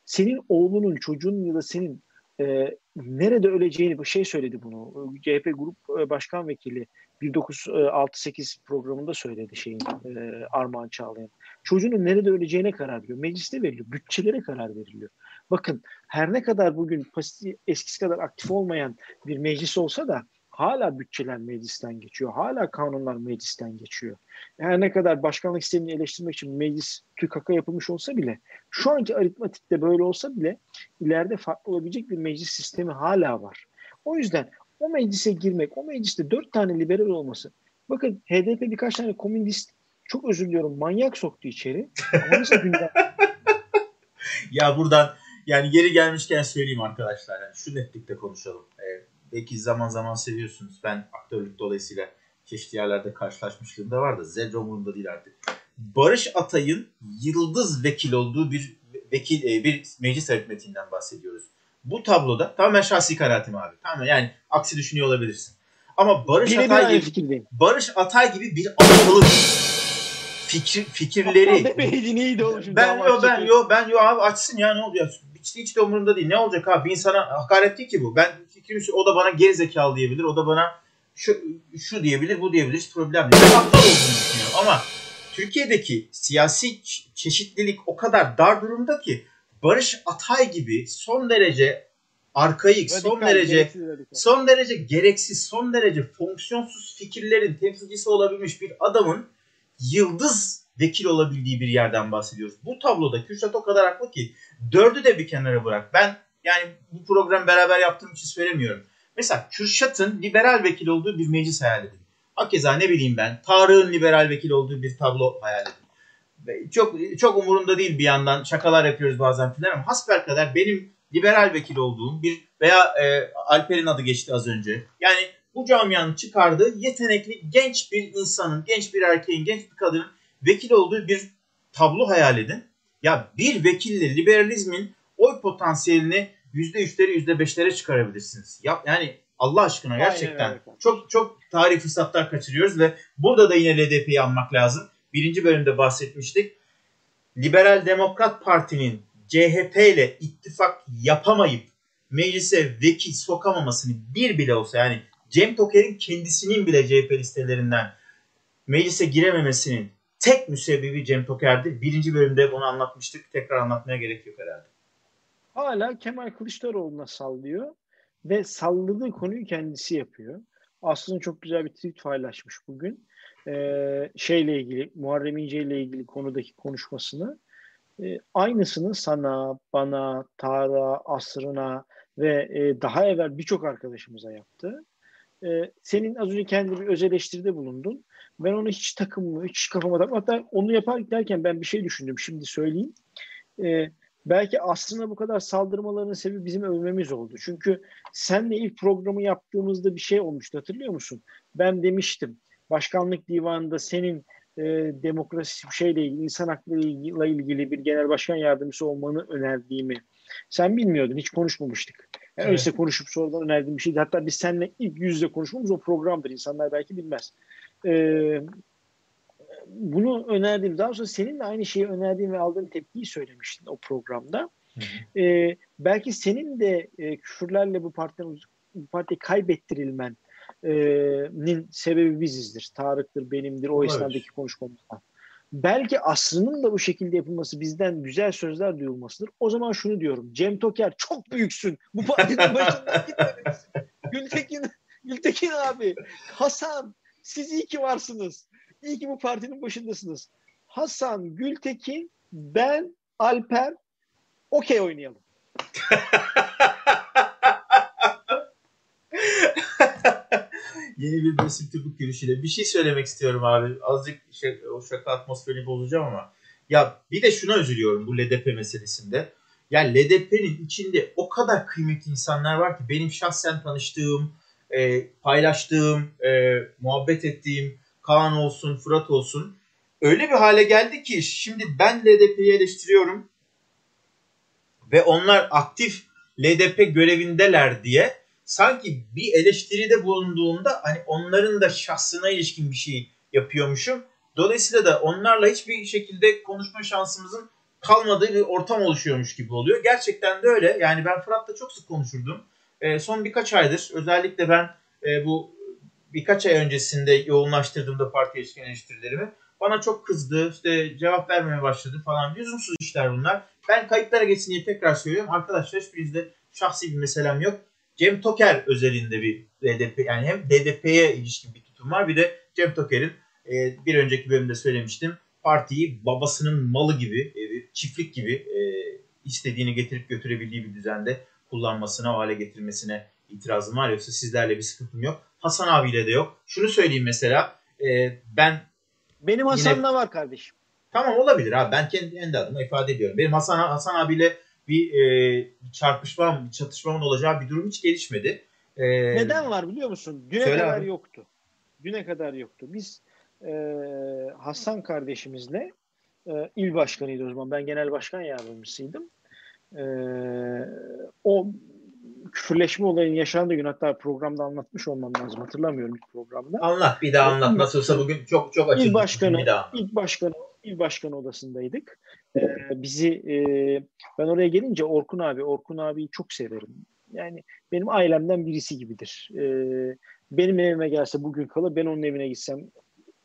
Senin oğlunun, çocuğunun ya da senin e, nerede öleceğini bu şey söyledi bunu. CHP Grup e, Başkan Vekili 1968 programında söyledi şeyin e, Armağan Çağlayan. Çocuğunun nerede öleceğine karar veriyor. Mecliste veriliyor. Bütçelere karar veriliyor. Bakın her ne kadar bugün eskisi kadar aktif olmayan bir meclis olsa da hala bütçeler meclisten geçiyor. Hala kanunlar meclisten geçiyor. Her ne kadar başkanlık sistemini eleştirmek için meclis TÜKAK'a yapılmış olsa bile şu anki aritmatikte böyle olsa bile ileride farklı olabilecek bir meclis sistemi hala var. O yüzden o meclise girmek, o mecliste dört tane liberal olması. Bakın HDP birkaç tane komünist çok özür diliyorum manyak soktu içeri. Ama ya buradan yani geri gelmişken söyleyeyim arkadaşlar. Yani şu netlikte konuşalım. Ee, belki zaman zaman seviyorsunuz. Ben aktörlük dolayısıyla çeşitli yerlerde karşılaşmışlığım da var da zerre umurumda değil artık. Barış Atay'ın yıldız vekil olduğu bir vekil e, bir meclis aritmetiğinden bahsediyoruz. Bu tabloda tamamen şahsi kanaatim abi. Tamam yani aksi düşünüyor olabilirsin. Ama Barış Bile Atay gibi Barış Atay gibi bir akıllı fikir fikirleri neydi oğlum Ben yo ben yo ben yo abi açsın ya ne oluyor? Hiç, hiç de umurumda değil. Ne olacak abi? Bir insana hakaret değil ki bu. Ben fikrimi o da bana geri zekalı diyebilir. O da bana şu, şu diyebilir, bu diyebilir. Hiç problem değil. Ben aptal olduğunu düşünüyorum. Ama Türkiye'deki siyasi çeşitlilik o kadar dar durumda ki Barış Atay gibi son derece arkaik, radikal, son derece son derece gereksiz, son derece fonksiyonsuz fikirlerin temsilcisi olabilmiş bir adamın yıldız vekil olabildiği bir yerden bahsediyoruz. Bu tabloda Kürşat o kadar haklı ki dördü de bir kenara bırak. Ben yani bu program beraber yaptığım için söylemiyorum. Mesela Kürşat'ın liberal vekil olduğu bir meclis hayal edin. Hakeza ne bileyim ben Tarık'ın liberal vekil olduğu bir tablo hayal edin. Çok çok umurumda değil bir yandan şakalar yapıyoruz bazen filan ama hasper kadar benim liberal vekil olduğum bir veya e, Alper'in adı geçti az önce. Yani bu camianın çıkardığı yetenekli genç bir insanın, genç bir erkeğin, genç bir kadının vekil olduğu bir tablo hayal edin. Ya bir vekille liberalizmin oy potansiyelini %3'leri %5'lere çıkarabilirsiniz. Ya, yani Allah aşkına gerçekten Aynen, çok çok tarihi fırsatlar kaçırıyoruz ve burada da yine LDP'yi almak lazım. Birinci bölümde bahsetmiştik. Liberal Demokrat Parti'nin CHP ile ittifak yapamayıp meclise vekil sokamamasını bir bile olsa yani Cem Toker'in kendisinin bile CHP listelerinden meclise girememesinin tek müsebbibi Cem Toker'di. Birinci bölümde bunu anlatmıştık. Tekrar anlatmaya gerek yok herhalde. Hala Kemal Kılıçdaroğlu'na sallıyor ve salladığı konuyu kendisi yapıyor. Aslında çok güzel bir tweet paylaşmış bugün. Ee, şeyle ilgili, Muharrem İnce ile ilgili konudaki konuşmasını e, aynısını sana, bana, Tara, Asrına ve e, daha evvel birçok arkadaşımıza yaptı. E, senin az önce kendi bir öz eleştiride bulundun. Ben onu hiç takımlı, hiç kafama takmadım. Hatta onu yapar derken ben bir şey düşündüm. Şimdi söyleyeyim. E, belki aslında bu kadar saldırmalarının sebebi bizim övmemiz oldu. Çünkü senle ilk programı yaptığımızda bir şey olmuştu hatırlıyor musun? Ben demiştim başkanlık divanında senin e, demokrasi şeyle ilgili, insan haklarıyla ilgili bir genel başkan yardımcısı olmanı önerdiğimi sen bilmiyordun. Hiç konuşmamıştık. Yani evet. Öyleyse konuşup sonradan önerdiğim bir şeydi. Hatta biz seninle ilk yüzde konuşmamız o programdır. İnsanlar belki bilmez. Ee, bunu önerdiğim daha sonra senin de aynı şeyi önerdiğin ve aldığın tepkiyi söylemiştin o programda. Ee, belki senin de e, küfürlerle bu partinin bu partiyi kaybettirilmen nin sebebi bizizdir. Tarık'tır, benimdir, o esnadaki konuşmamızda. Belki aslının da bu şekilde yapılması bizden güzel sözler duyulmasıdır. O zaman şunu diyorum. Cem Toker çok büyüksün. Bu partinin başından gitmelisin. Gültekin, Gültekin abi, Hasan siz iyi ki varsınız. İyi ki bu partinin başındasınız. Hasan, Gültekin, ben, Alper okey oynayalım. Yeni bir Mesut Tübük girişiyle. Bir şey söylemek istiyorum abi. Azıcık şey, o şaka atmosferini bozacağım ama. Ya bir de şuna üzülüyorum bu LDP meselesinde. Ya LDP'nin içinde o kadar kıymetli insanlar var ki benim şahsen tanıştığım, e, paylaştığım, e, muhabbet ettiğim Kaan olsun, Fırat olsun. Öyle bir hale geldi ki şimdi ben LDP'yi eleştiriyorum ve onlar aktif LDP görevindeler diye sanki bir eleştiride bulunduğunda hani onların da şahsına ilişkin bir şey yapıyormuşum. Dolayısıyla da onlarla hiçbir şekilde konuşma şansımızın kalmadığı bir ortam oluşuyormuş gibi oluyor. Gerçekten de öyle. Yani ben Fırat'la çok sık konuşurdum. E, son birkaç aydır özellikle ben e, bu birkaç ay öncesinde yoğunlaştırdığımda parti ilişkin eleştirilerimi bana çok kızdı. İşte cevap vermeye başladı falan. Lüzumsuz işler bunlar. Ben kayıtlara geçsin diye tekrar söylüyorum. Arkadaşlar hiçbirinizde şahsi bir meselem yok. Cem Toker özelinde bir DDP yani hem DDP'ye ilişkin bir tutum var bir de Cem Toker'in e, bir önceki bölümde söylemiştim partiyi babasının malı gibi e, çiftlik gibi e, istediğini getirip götürebildiği bir düzende kullanmasına hale getirmesine itirazım var yoksa sizlerle bir sıkıntım yok. Hasan abiyle de yok. Şunu söyleyeyim mesela e, ben benim Hasan'la yine... var kardeşim. Tamam olabilir abi ben kendi, kendi adıma ifade ediyorum. Benim Hasan Hasan abiyle bir e, çarpışma, bir çatışmanın olacağı bir durum hiç gelişmedi. E, Neden var biliyor musun? Düne kadar abi. yoktu. Düne kadar yoktu. Biz e, Hasan kardeşimizle e, il başkanıydı o zaman. Ben genel başkan yardımcısıydım. E, o küfürleşme olayının yaşandığı gün hatta programda anlatmış olmam lazım. Hatırlamıyorum ilk programda. Anlat bir daha anlat. Nasılsa bugün çok çok açıldı. İl başkanı. İl başkanı, il başkanı odasındaydık. Ee, bizi e, ben oraya gelince Orkun abi, Orkun abiyi çok severim. Yani benim ailemden birisi gibidir. Ee, benim evime gelse bugün kalır, ben onun evine gitsem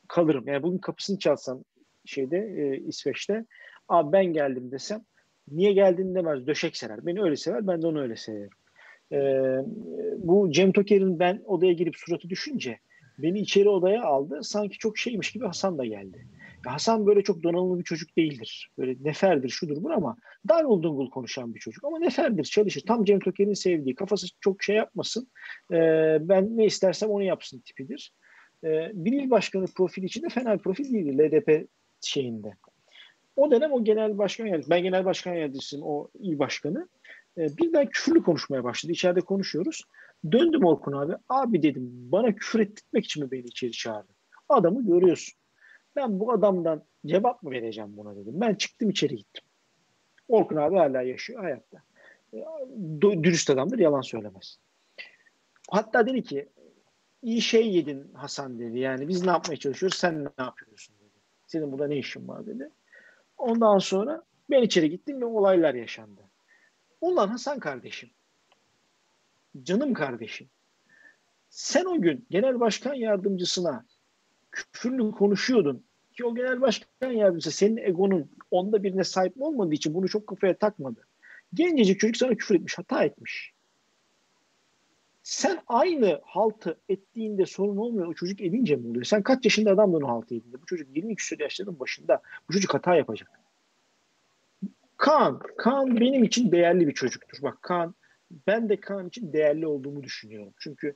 kalırım. Yani bugün kapısını çalsam şeyde e, İsveç'te, abi ben geldim desem niye geldin demez, döşek serer. Beni öyle sever, ben de onu öyle severim. Ee, bu Cem Toker'in ben odaya girip suratı düşünce beni içeri odaya aldı. Sanki çok şeymiş gibi Hasan da geldi. Hasan böyle çok donanımlı bir çocuk değildir. Böyle neferdir, şudur bu ama dar dungul konuşan bir çocuk. Ama neferdir, çalışır. Tam Cem Toker'in sevdiği. Kafası çok şey yapmasın. E, ben ne istersem onu yapsın tipidir. E, bir il başkanı profili için de fena bir profil değildi LDP şeyinde. O dönem o genel başkan yardımcısı. Ben genel başkan yardımcısıyım o il başkanı. E, birden küfürlü konuşmaya başladı. İçeride konuşuyoruz. Döndüm Orkun abi. Abi dedim bana küfür ettirmek için mi beni içeri çağırdı? Adamı görüyorsun. Ben bu adamdan cevap mı vereceğim buna dedim. Ben çıktım içeri gittim. Orkun abi hala yaşıyor hayatta. E, dürüst adamdır yalan söylemez. Hatta dedi ki iyi şey yedin Hasan dedi. Yani biz ne yapmaya çalışıyoruz sen ne yapıyorsun dedi. Senin burada ne işin var dedi. Ondan sonra ben içeri gittim ve olaylar yaşandı. Ulan Hasan kardeşim canım kardeşim sen o gün genel başkan yardımcısına küfürlü konuşuyordun ki o genel başkan yardımcısı senin egonun onda birine sahip olmadığı için bunu çok kafaya takmadı. Gencecik çocuk sana küfür etmiş, hata etmiş. Sen aynı haltı ettiğinde sorun olmuyor. O çocuk edince mi oluyor? Sen kaç yaşında adamdın o haltı ettiğinde? Bu çocuk 20 küsur yaşlarının başında. Bu çocuk hata yapacak. Kaan, Kaan benim için değerli bir çocuktur. Bak Kaan, ben de Kaan için değerli olduğumu düşünüyorum. Çünkü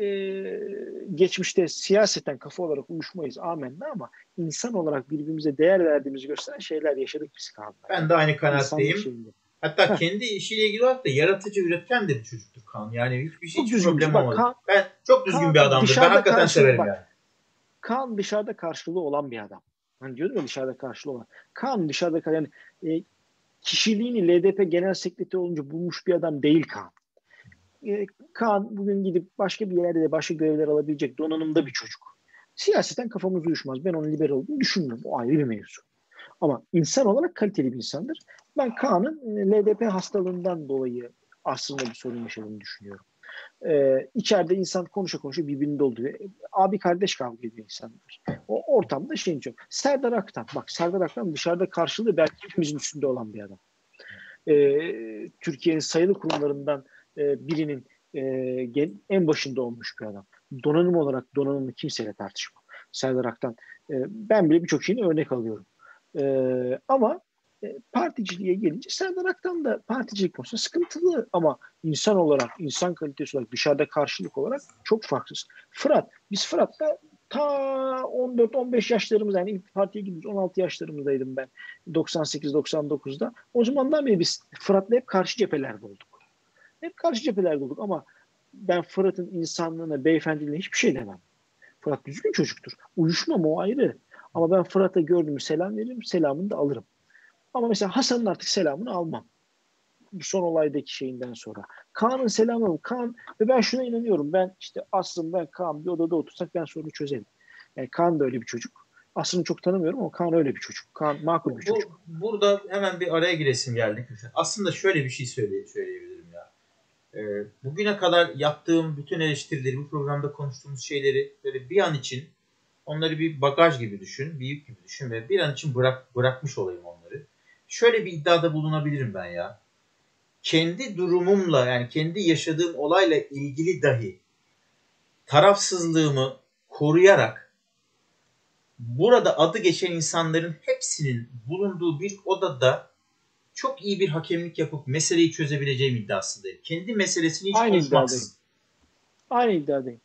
e, geçmişte siyaseten kafa olarak uyuşmayız amenna ama insan olarak birbirimize değer verdiğimizi gösteren şeyler yaşadık biz Kaan'la. Ben de aynı kanaatteyim. Hatta kendi işiyle ilgili olarak da yaratıcı, üretken de bir çocuktur Kaan. Yani hiçbir şey hiç problem olmadı. Kaan, ben çok düzgün Kaan, bir adamdır. Ben hakikaten severim bak, yani. Kaan dışarıda karşılığı olan bir adam. Hani diyordum ya dışarıda karşılığı olan. Kaan dışarıda yani e, kişiliğini LDP genel sekreteri olunca bulmuş bir adam değil Kaan. E, Kaan bugün gidip başka bir yerde de başka görevler alabilecek donanımda bir çocuk. Siyaseten kafamız uyuşmaz. Ben onun liberal olduğunu düşünmüyorum. O ayrı bir mevzu. Ama insan olarak kaliteli bir insandır. Ben Kaan'ın e, LDP hastalığından dolayı aslında bir sorun yaşadığını düşünüyorum. Ee, içeride insan konuşa konuşa birbirini dolduruyor. Abi kardeş kavga ediyor insanlar. O ortamda şey çok. Serdar Aktan. Bak Serdar Aktan dışarıda karşılığı belki hepimizin üstünde olan bir adam. Ee, Türkiye'nin sayılı kurumlarından e, birinin e, en başında olmuş bir adam. Donanım olarak donanımı kimseyle tartışmam. Serdar Aktan. E, ben bile birçok şeyin örnek alıyorum. E, ama e, particiliğe gelince Serdar Aktan da particilik konusunda sıkıntılı ama insan olarak, insan kalitesi olarak dışarıda karşılık olarak çok farksız. Fırat, biz Fırat'ta ta 14-15 yaşlarımız yani ilk partiye gidiyoruz 16 yaşlarımızdaydım ben 98-99'da. O zamandan beri biz Fırat'la hep karşı cephelerde olduk. Hep karşı cephelerde olduk ama ben Fırat'ın insanlığına, beyefendiliğine hiçbir şey demem. Fırat düzgün çocuktur. Uyuşmam o ayrı. Ama ben Fırat'a gördüğümü selam veririm, selamını da alırım. Ama mesela Hasan'ın artık selamını almam. Bu son olaydaki şeyinden sonra. Kaan'ın selamını Kaan ve ben şuna inanıyorum. Ben işte aslında ben Kaan bir odada otursak ben sorunu çözerim. Yani Kaan da öyle bir çocuk. Aslında çok tanımıyorum ama Kaan öyle bir çocuk. Kaan makul bir çocuk. Bu, burada hemen bir araya giresim geldi. Aslında şöyle bir şey söyle, söyleyebilirim ya. Ee, bugüne kadar yaptığım bütün eleştirileri, bu programda konuştuğumuz şeyleri böyle bir an için onları bir bagaj gibi düşün, bir yük gibi düşün ve bir an için bırak, bırakmış olayım onları şöyle bir iddiada bulunabilirim ben ya. Kendi durumumla yani kendi yaşadığım olayla ilgili dahi tarafsızlığımı koruyarak burada adı geçen insanların hepsinin bulunduğu bir odada çok iyi bir hakemlik yapıp meseleyi çözebileceğim iddiasındayım. Kendi meselesini hiç Aynı iddiadayım. Aynı iddiadayım.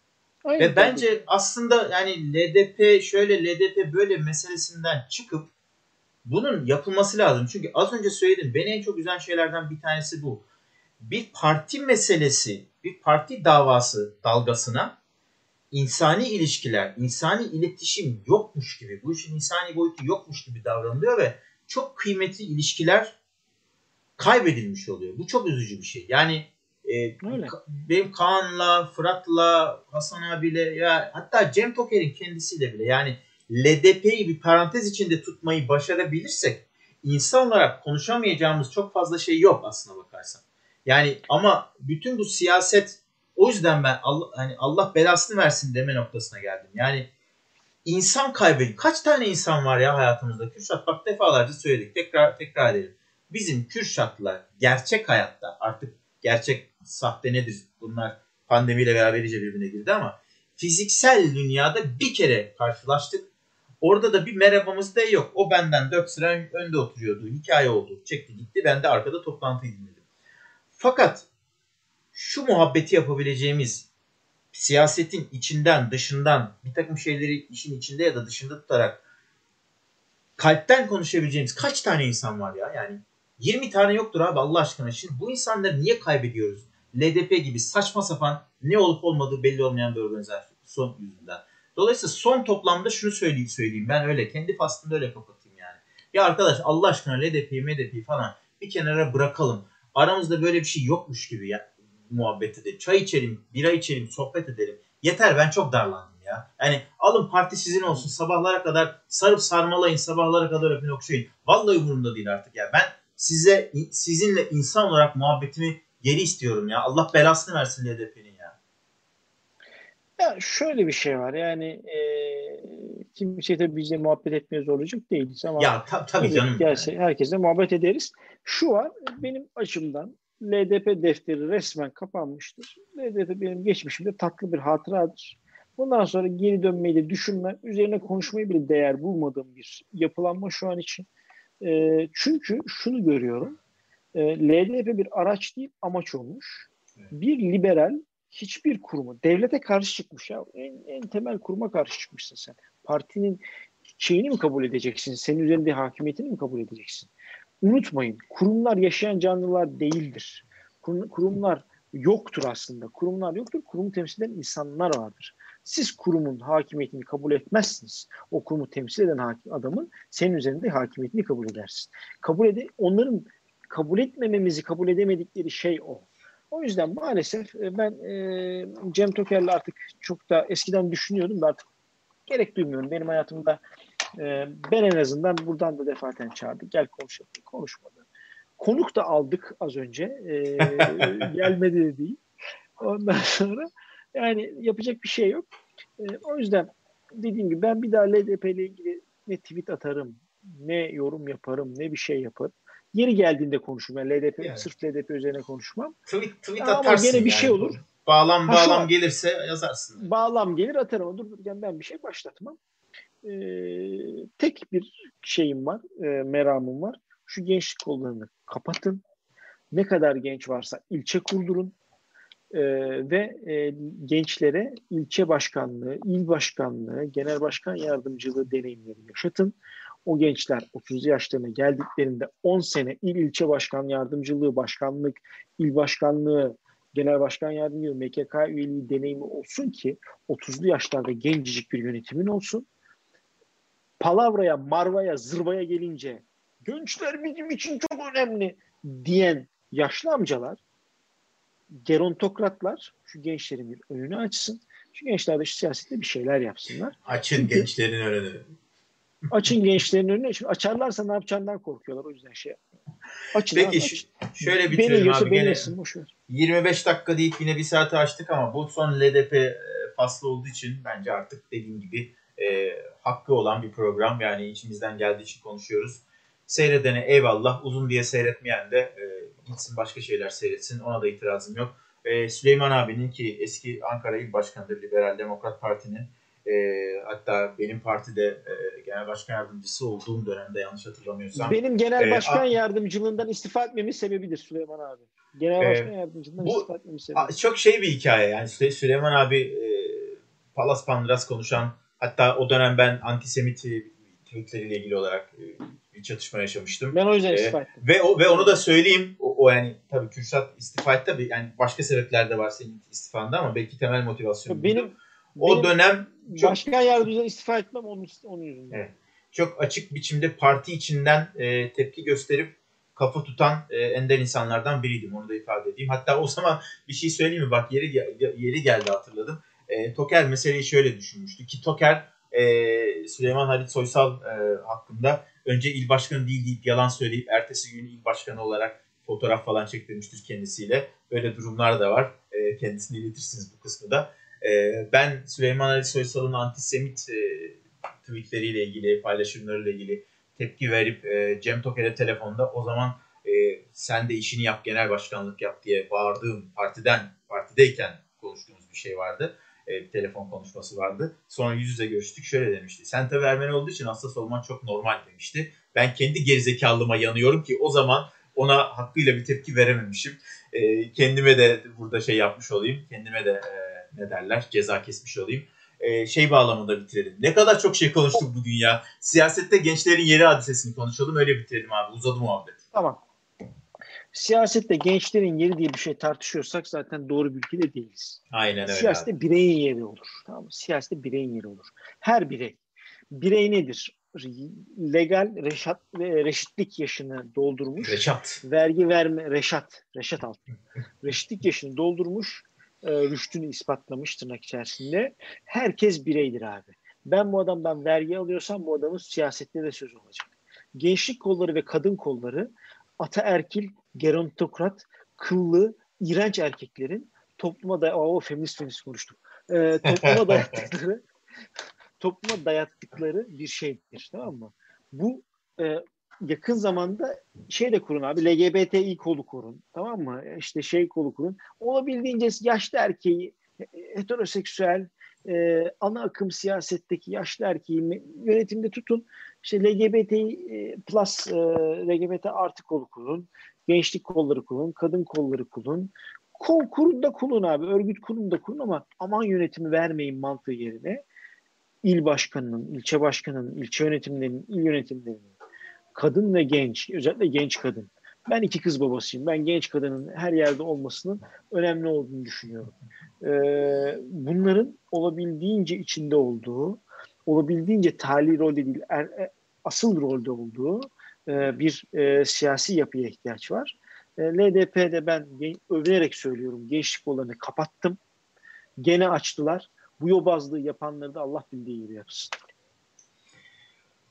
Aynı Ve bence aslında yani LDP şöyle LDP böyle meselesinden çıkıp bunun yapılması lazım. Çünkü az önce söyledim. Beni en çok üzen şeylerden bir tanesi bu. Bir parti meselesi, bir parti davası dalgasına insani ilişkiler, insani iletişim yokmuş gibi, bu işin insani boyutu yokmuş gibi davranılıyor ve çok kıymetli ilişkiler kaybedilmiş oluyor. Bu çok üzücü bir şey. Yani e, Öyle. benim Kaan'la, Fırat'la, Hasan abiyle ya hatta Cem Toker'in kendisiyle bile yani LDP'yi bir parantez içinde tutmayı başarabilirsek insan olarak konuşamayacağımız çok fazla şey yok aslına bakarsan. Yani ama bütün bu siyaset o yüzden ben Allah, hani Allah belasını versin deme noktasına geldim. Yani insan kaybediyor. Kaç tane insan var ya hayatımızda? Kürşat bak defalarca söyledik. Tekrar tekrar edelim. Bizim Kürşat'la gerçek hayatta artık gerçek sahte nedir? Bunlar pandemiyle beraber iyice birbirine girdi ama fiziksel dünyada bir kere karşılaştık Orada da bir merhabamız da yok. O benden 4 sıra önde oturuyordu. Hikaye oldu. Çekti gitti. Ben de arkada toplantıyı dinledim. Fakat şu muhabbeti yapabileceğimiz siyasetin içinden dışından bir takım şeyleri işin içinde ya da dışında tutarak kalpten konuşabileceğimiz kaç tane insan var ya? Yani 20 tane yoktur abi Allah aşkına. Şimdi bu insanları niye kaybediyoruz? LDP gibi saçma sapan ne olup olmadığı belli olmayan bir organizasyon yüzünden. Dolayısıyla son toplamda şunu söyleyeyim, söyleyeyim. Ben öyle kendi faslımda öyle kapatayım yani. Ya arkadaş Allah aşkına LDP'yi MDP'yi falan bir kenara bırakalım. Aramızda böyle bir şey yokmuş gibi ya muhabbet edelim. Çay içelim, bira içelim, sohbet edelim. Yeter ben çok darlandım ya. Yani alın parti sizin olsun sabahlara kadar sarıp sarmalayın sabahlara kadar öpün okşayın. Vallahi umurumda değil artık ya. Ben size sizinle insan olarak muhabbetimi geri istiyorum ya. Allah belasını versin LDP'nin ya. Ya şöyle bir şey var yani e, kimse tabii bizle muhabbet etmeye zorlayacak değiliz ama ya tab- tabii evet, canım. Gelse herkesle muhabbet ederiz. Şu var benim açımdan LDP defteri resmen kapanmıştır. LDP benim geçmişimde tatlı bir hatıradır. Bundan sonra geri dönmeyi de düşünmem, üzerine konuşmayı bile değer bulmadığım bir yapılanma şu an için. E, çünkü şunu görüyorum. E, LDP bir araç değil amaç olmuş. Bir liberal hiçbir kurumu, devlete karşı çıkmış ya. En, en temel kuruma karşı çıkmışsın sen. Partinin şeyini mi kabul edeceksin? Senin üzerinde hakimiyetini mi kabul edeceksin? Unutmayın, kurumlar yaşayan canlılar değildir. Kurumlar yoktur aslında. Kurumlar yoktur. Kurumu temsil eden insanlar vardır. Siz kurumun hakimiyetini kabul etmezsiniz. O kurumu temsil eden hakim, adamın senin üzerinde hakimiyetini kabul edersin. Kabul ede onların kabul etmememizi kabul edemedikleri şey o. O yüzden maalesef e, ben e, Cem Toker'le artık çok da eskiden düşünüyordum da artık gerek duymuyorum. Benim hayatımda e, ben en azından buradan da defaten çağırdık. Gel konuşalım. Konuşmadı. Konuk da aldık az önce. E, gelmedi de değil. Ondan sonra yani yapacak bir şey yok. E, o yüzden dediğim gibi ben bir daha LDP ile ilgili ne tweet atarım, ne yorum yaparım, ne bir şey yaparım. Yeri geldiğinde konuşurum. Yani LDP, yani. sırf LDP üzerine konuşmam. Tweet, tweet ama atarsın gene bir yani. şey olur. Bağlam bağlam ha, gelirse yazarsın. Bağlam gelir atarım ama dururken ben bir şey başlatmam. Ee, tek bir şeyim var, e, meramım var. Şu gençlik kollarını kapatın. Ne kadar genç varsa ilçe kurdurun. Ee, ve e, gençlere ilçe başkanlığı, il başkanlığı, genel başkan yardımcılığı deneyimleri yaşatın. O gençler 30 yaşlarına geldiklerinde 10 sene il ilçe başkan yardımcılığı, başkanlık, il başkanlığı, genel başkan yardımcılığı, MKK üyeliği deneyimi olsun ki 30'lu yaşlarda gencecik bir yönetimin olsun. Palavraya, marvaya, zırvaya gelince gençler bizim için çok önemli diyen yaşlı amcalar, gerontokratlar şu gençlerin bir önünü açsın. Şu gençler de şu siyasette bir şeyler yapsınlar. Açın Çünkü, gençlerin önünü. Açın gençlerin önünü. Çünkü açarlarsa ne yapacağından korkuyorlar. O yüzden şey yapmıyor. Açın Peki aç. şöyle bitirelim abi. Gene yesin, 25 dakika deyip yine bir saate açtık ama bu son LDP e, faslı olduğu için bence artık dediğim gibi e, hakkı olan bir program. Yani içimizden geldiği için konuşuyoruz. Seyredene eyvallah. Uzun diye seyretmeyen de e, gitsin başka şeyler seyretsin. Ona da itirazım yok. E, Süleyman abinin ki eski Ankara İl Başkanı'dır Liberal Demokrat Parti'nin e, hatta benim partide e, genel başkan yardımcısı olduğum dönemde yanlış hatırlamıyorsam. Benim genel başkan e, yardımcılığından istifa etmemin sebebidir Süleyman abi. Genel e, başkan yardımcılığından bu, istifa etmemin sebebi. Çok şey bir hikaye yani Süleyman abi e, Palas Pandras konuşan hatta o dönem ben antisemit tweetleriyle ilgili olarak e, bir çatışma yaşamıştım. Ben o yüzden istifa ettim. Ve o ve onu da söyleyeyim. O, o yani tabii Kürşat istifa etti tabii. Yani başka sebepler de var senin istifanda ama belki temel motivasyon. Benim o benim dönem çok, başkan yardımcısından istifa etmem onun, onun yüzünden. Evet. Çok açık biçimde parti içinden e, tepki gösterip kafa tutan e, ender insanlardan biriydim. Onu da ifade edeyim. Hatta o zaman bir şey söyleyeyim mi? Bak yeri yeri geldi hatırladım. E, Toker meseleyi şöyle düşünmüştü ki Toker e, Süleyman Halit Soysal e, hakkında önce il başkanı değil deyip yalan söyleyip ertesi gün il başkanı olarak fotoğraf falan çektirmiştir kendisiyle. Böyle durumlar da var. E, kendisine iletirsiniz bu kısmı da. E, ben Süleyman Ali Soysal'ın antisemit e, tweetleriyle ilgili, paylaşımlarıyla ilgili tepki verip e, Cem Toker'e telefonda o zaman e, sen de işini yap, genel başkanlık yap diye bağırdığım partiden, partideyken konuştuğumuz bir şey vardı. Bir telefon konuşması vardı. Sonra yüz yüze görüştük. Şöyle demişti. Sen tabii Ermeni olduğu için hassas olman çok normal demişti. Ben kendi gerizekalılığıma yanıyorum ki o zaman ona hakkıyla bir tepki verememişim. Kendime de burada şey yapmış olayım. Kendime de ne derler ceza kesmiş olayım. E, şey bağlamında bitirelim. Ne kadar çok şey konuştuk bugün ya. Siyasette gençlerin yeri hadisesini konuşalım öyle bitirelim abi. Uzadı muhabbet. Tamam. Siyasette gençlerin yeri diye bir şey tartışıyorsak zaten doğru bir ülkede değiliz. Aynen öyle. Siyasette abi. bireyin yeri olur. Tamam mı? Siyasette bireyin yeri olur. Her birey. Birey nedir? Legal reşat, reşitlik yaşını doldurmuş. Reşat. Vergi verme, reşat. Reşat altı. reşitlik yaşını doldurmuş e, rüştünü ispatlamış tırnak içerisinde. Herkes bireydir abi. Ben bu adamdan vergi alıyorsam bu adamın siyasette de söz olacak. Gençlik kolları ve kadın kolları ataerkil, gerontokrat, kıllı, iğrenç erkeklerin topluma da o feminist feminist konuştum. E, topluma dayattıkları topluma dayattıkları bir şeydir tamam mı? Bu e, yakın zamanda şey de kurun abi LGBTİ kolu kurun tamam mı? İşte şey kolu kurun. Olabildiğince yaşlı erkeği heteroseksüel e, ana akım siyasetteki yaşlı erkeği yönetimde tutun. İşte LGBT e, plus e, LGBT artı kolu kurun. Gençlik kolları kurun. Kadın kolları kurun. Kol kurun da kurun abi. Örgüt kurun da kurun ama aman yönetimi vermeyin mantığı yerine il başkanının, ilçe başkanının, ilçe yönetimlerinin, il yönetimlerinin kadın ve genç, özellikle genç kadın. Ben iki kız babasıyım. Ben genç kadının her yerde olmasının önemli olduğunu düşünüyorum. Ee, bunların olabildiğince içinde olduğu, olabildiğince tali rolde değil, er, e, asıl rolde olduğu e, bir e, siyasi yapıya ihtiyaç var. E, LDP'de ben övünerek söylüyorum gençlik olanı kapattım. Gene açtılar. Bu yobazlığı yapanları da Allah bildiği gibi yapsın.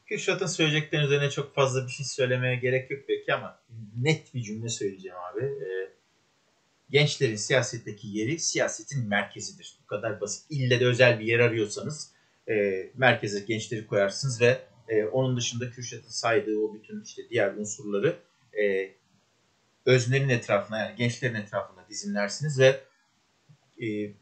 Kürşat'ın söyleyeceklerinin üzerine çok fazla bir şey söylemeye gerek yok belki ama net bir cümle söyleyeceğim abi. Ee, gençlerin siyasetteki yeri siyasetin merkezidir. Bu kadar basit. İlle de özel bir yer arıyorsanız e, merkeze gençleri koyarsınız ve e, onun dışında Kürşat'ın saydığı o bütün işte diğer unsurları e, öznenin etrafına yani gençlerin etrafına dizinlersiniz ve e,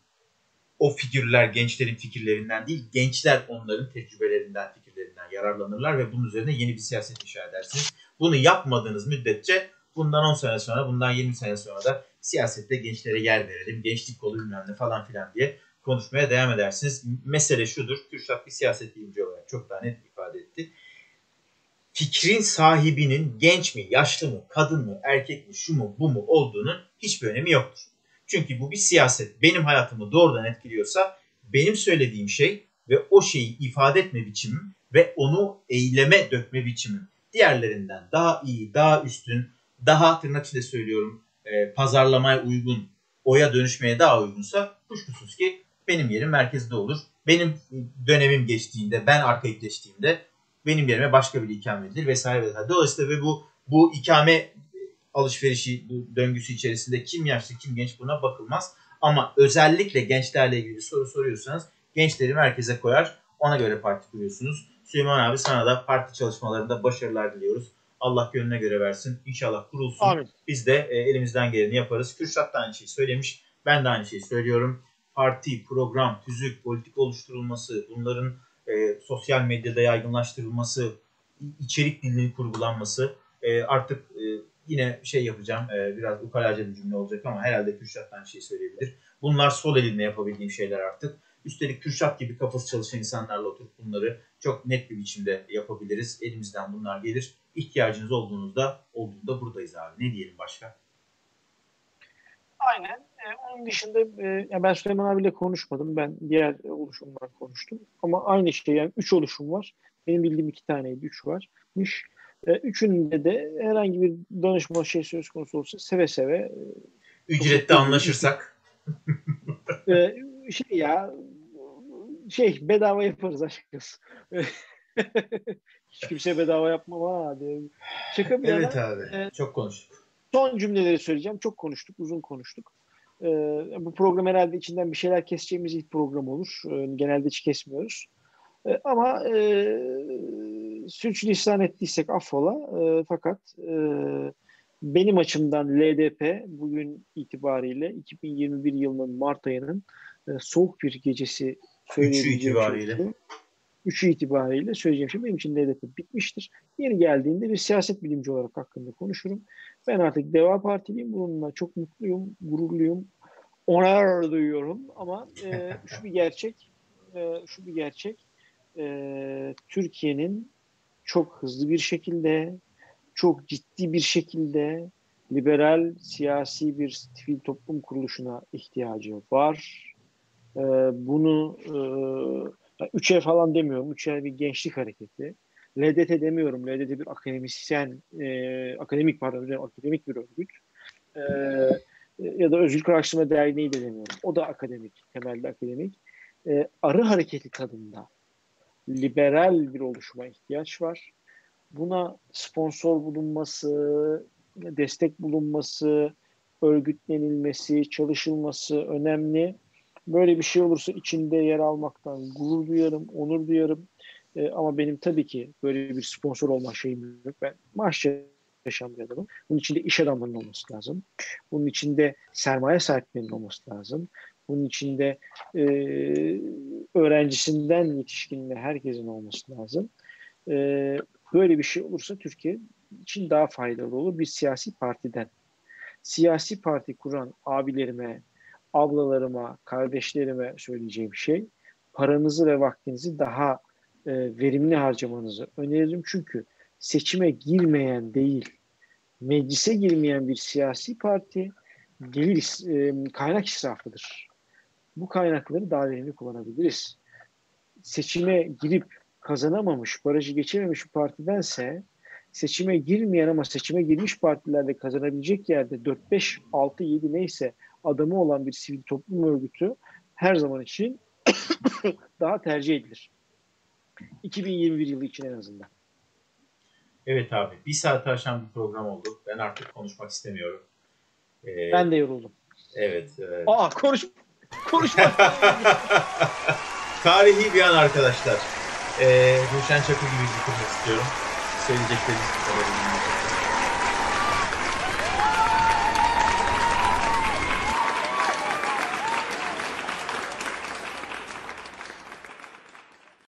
o figürler gençlerin fikirlerinden değil, gençler onların tecrübelerinden, fikirlerinden yararlanırlar ve bunun üzerine yeni bir siyaset inşa edersiniz. Bunu yapmadığınız müddetçe bundan 10 sene sonra, bundan 20 sene sonra da siyasette gençlere yer verelim, gençlik kolu bilmem ne falan filan diye konuşmaya devam edersiniz. Mesele şudur, Kürşat bir siyaset bilimci olarak çok daha net ifade etti. Fikrin sahibinin genç mi, yaşlı mı, kadın mı, erkek mi, şu mu, bu mu olduğunun hiçbir önemi yoktur. Çünkü bu bir siyaset. Benim hayatımı doğrudan etkiliyorsa benim söylediğim şey ve o şeyi ifade etme biçimim ve onu eyleme dökme biçimim diğerlerinden daha iyi, daha üstün, daha tırnak içinde söylüyorum e, pazarlamaya uygun, oya dönüşmeye daha uygunsa kuşkusuz ki benim yerim merkezde olur. Benim dönemim geçtiğinde, ben arkaikleştiğimde benim yerime başka bir ikame edilir vesaire vesaire. Dolayısıyla ve bu bu ikame alışverişi döngüsü içerisinde kim yaşlı kim genç buna bakılmaz. Ama özellikle gençlerle ilgili soru soruyorsanız gençleri merkeze koyar ona göre parti kuruyorsunuz. Süleyman abi sana da parti çalışmalarında başarılar diliyoruz. Allah gönlüne göre versin. İnşallah kurulsun. Amin. Biz de e, elimizden geleni yaparız. Kürşat da aynı şeyi söylemiş. Ben de aynı şeyi söylüyorum. Parti, program, tüzük, politik oluşturulması, bunların e, sosyal medyada yaygınlaştırılması, içerik dilinin kurgulanması e, artık e, yine şey yapacağım e, biraz ukalaca bir cümle olacak ama herhalde Kürşat aynı şeyi söyleyebilir. Bunlar sol elinle yapabildiğim şeyler artık. Üstelik Kürşat gibi kafası çalışan insanlarla oturup bunları çok net bir biçimde yapabiliriz. Elimizden bunlar gelir. İhtiyacınız olduğunuzda olduğunda buradayız abi. Ne diyelim başka? Aynen. Ee, onun dışında e, ben Süleyman abiyle konuşmadım. Ben diğer oluşumlar konuştum. Ama aynı şey yani üç oluşum var. Benim bildiğim iki taneydi. Üç varmış. E, üçünde de herhangi bir danışma şey söz konusu olsa seve seve e, ücrette anlaşırsak e, şey ya şey bedava yaparız açıkçası. Hiç kimse bedava yapmam ha diye. Şaka bir Evet yana, abi. E, çok konuştuk. Son cümleleri söyleyeceğim. Çok konuştuk. Uzun konuştuk. E, bu program herhalde içinden bir şeyler keseceğimiz ilk program olur. E, genelde hiç kesmiyoruz. E, ama e, lisan ettiysek affola. E, fakat e, benim açımdan LDP bugün itibariyle 2021 yılının Mart ayının e, soğuk bir gecesi Üçü itibariyle. Üçü itibariyle söyleyeceğim şey benim için LDP bitmiştir. Yeni geldiğinde bir siyaset bilimci olarak hakkında konuşurum. Ben artık Deva Partiliyim. Bununla çok mutluyum, gururluyum, onar duyuyorum. Ama e, şu bir gerçek, e, şu bir gerçek. E, Türkiye'nin çok hızlı bir şekilde, çok ciddi bir şekilde liberal siyasi bir sivil toplum kuruluşuna ihtiyacı var. Ee, bunu e, üçe falan demiyorum. Üçe bir gençlik hareketi. LDT demiyorum. LDT bir akademisyen, e, akademik pardon, akademik bir örgüt. E, ya da Özgürlük Araştırma Derneği de demiyorum. O da akademik, temelde akademik. E, arı hareketi tadında liberal bir oluşuma ihtiyaç var. Buna sponsor bulunması, destek bulunması, örgütlenilmesi, çalışılması önemli. Böyle bir şey olursa içinde yer almaktan gurur duyarım, onur duyarım. E, ama benim tabii ki böyle bir sponsor olma şeyim yok. Ben maaş yaşayan bir adamım. Bunun içinde iş adamlarının olması lazım. Bunun içinde sermaye sahiplerinin olması lazım. Bunun içinde e, öğrencisinden yetişkinine herkesin olması lazım. E, böyle bir şey olursa Türkiye için daha faydalı olur bir siyasi partiden. Siyasi parti kuran abilerime, ablalarıma, kardeşlerime söyleyeceğim şey paranızı ve vaktinizi daha e, verimli harcamanızı öneririm. Çünkü seçime girmeyen değil, meclise girmeyen bir siyasi parti gelir e, kaynak israfıdır. Bu kaynakları daha verimli kullanabiliriz. Seçime girip kazanamamış, barajı geçememiş bir partidense seçime girmeyen ama seçime girmiş partilerde kazanabilecek yerde 4, 5, 6, 7 neyse adamı olan bir sivil toplum örgütü her zaman için daha tercih edilir. 2021 yılı için en azından. Evet abi. Bir saat aşan bir program oldu. Ben artık konuşmak istemiyorum. Ee, ben de yoruldum. Evet. evet. Aa konuş konuşma. Tarihi bir an arkadaşlar. Ee, Ruşen Çakır gibi bitirmek istiyorum. Söyleyecekleriniz kadar.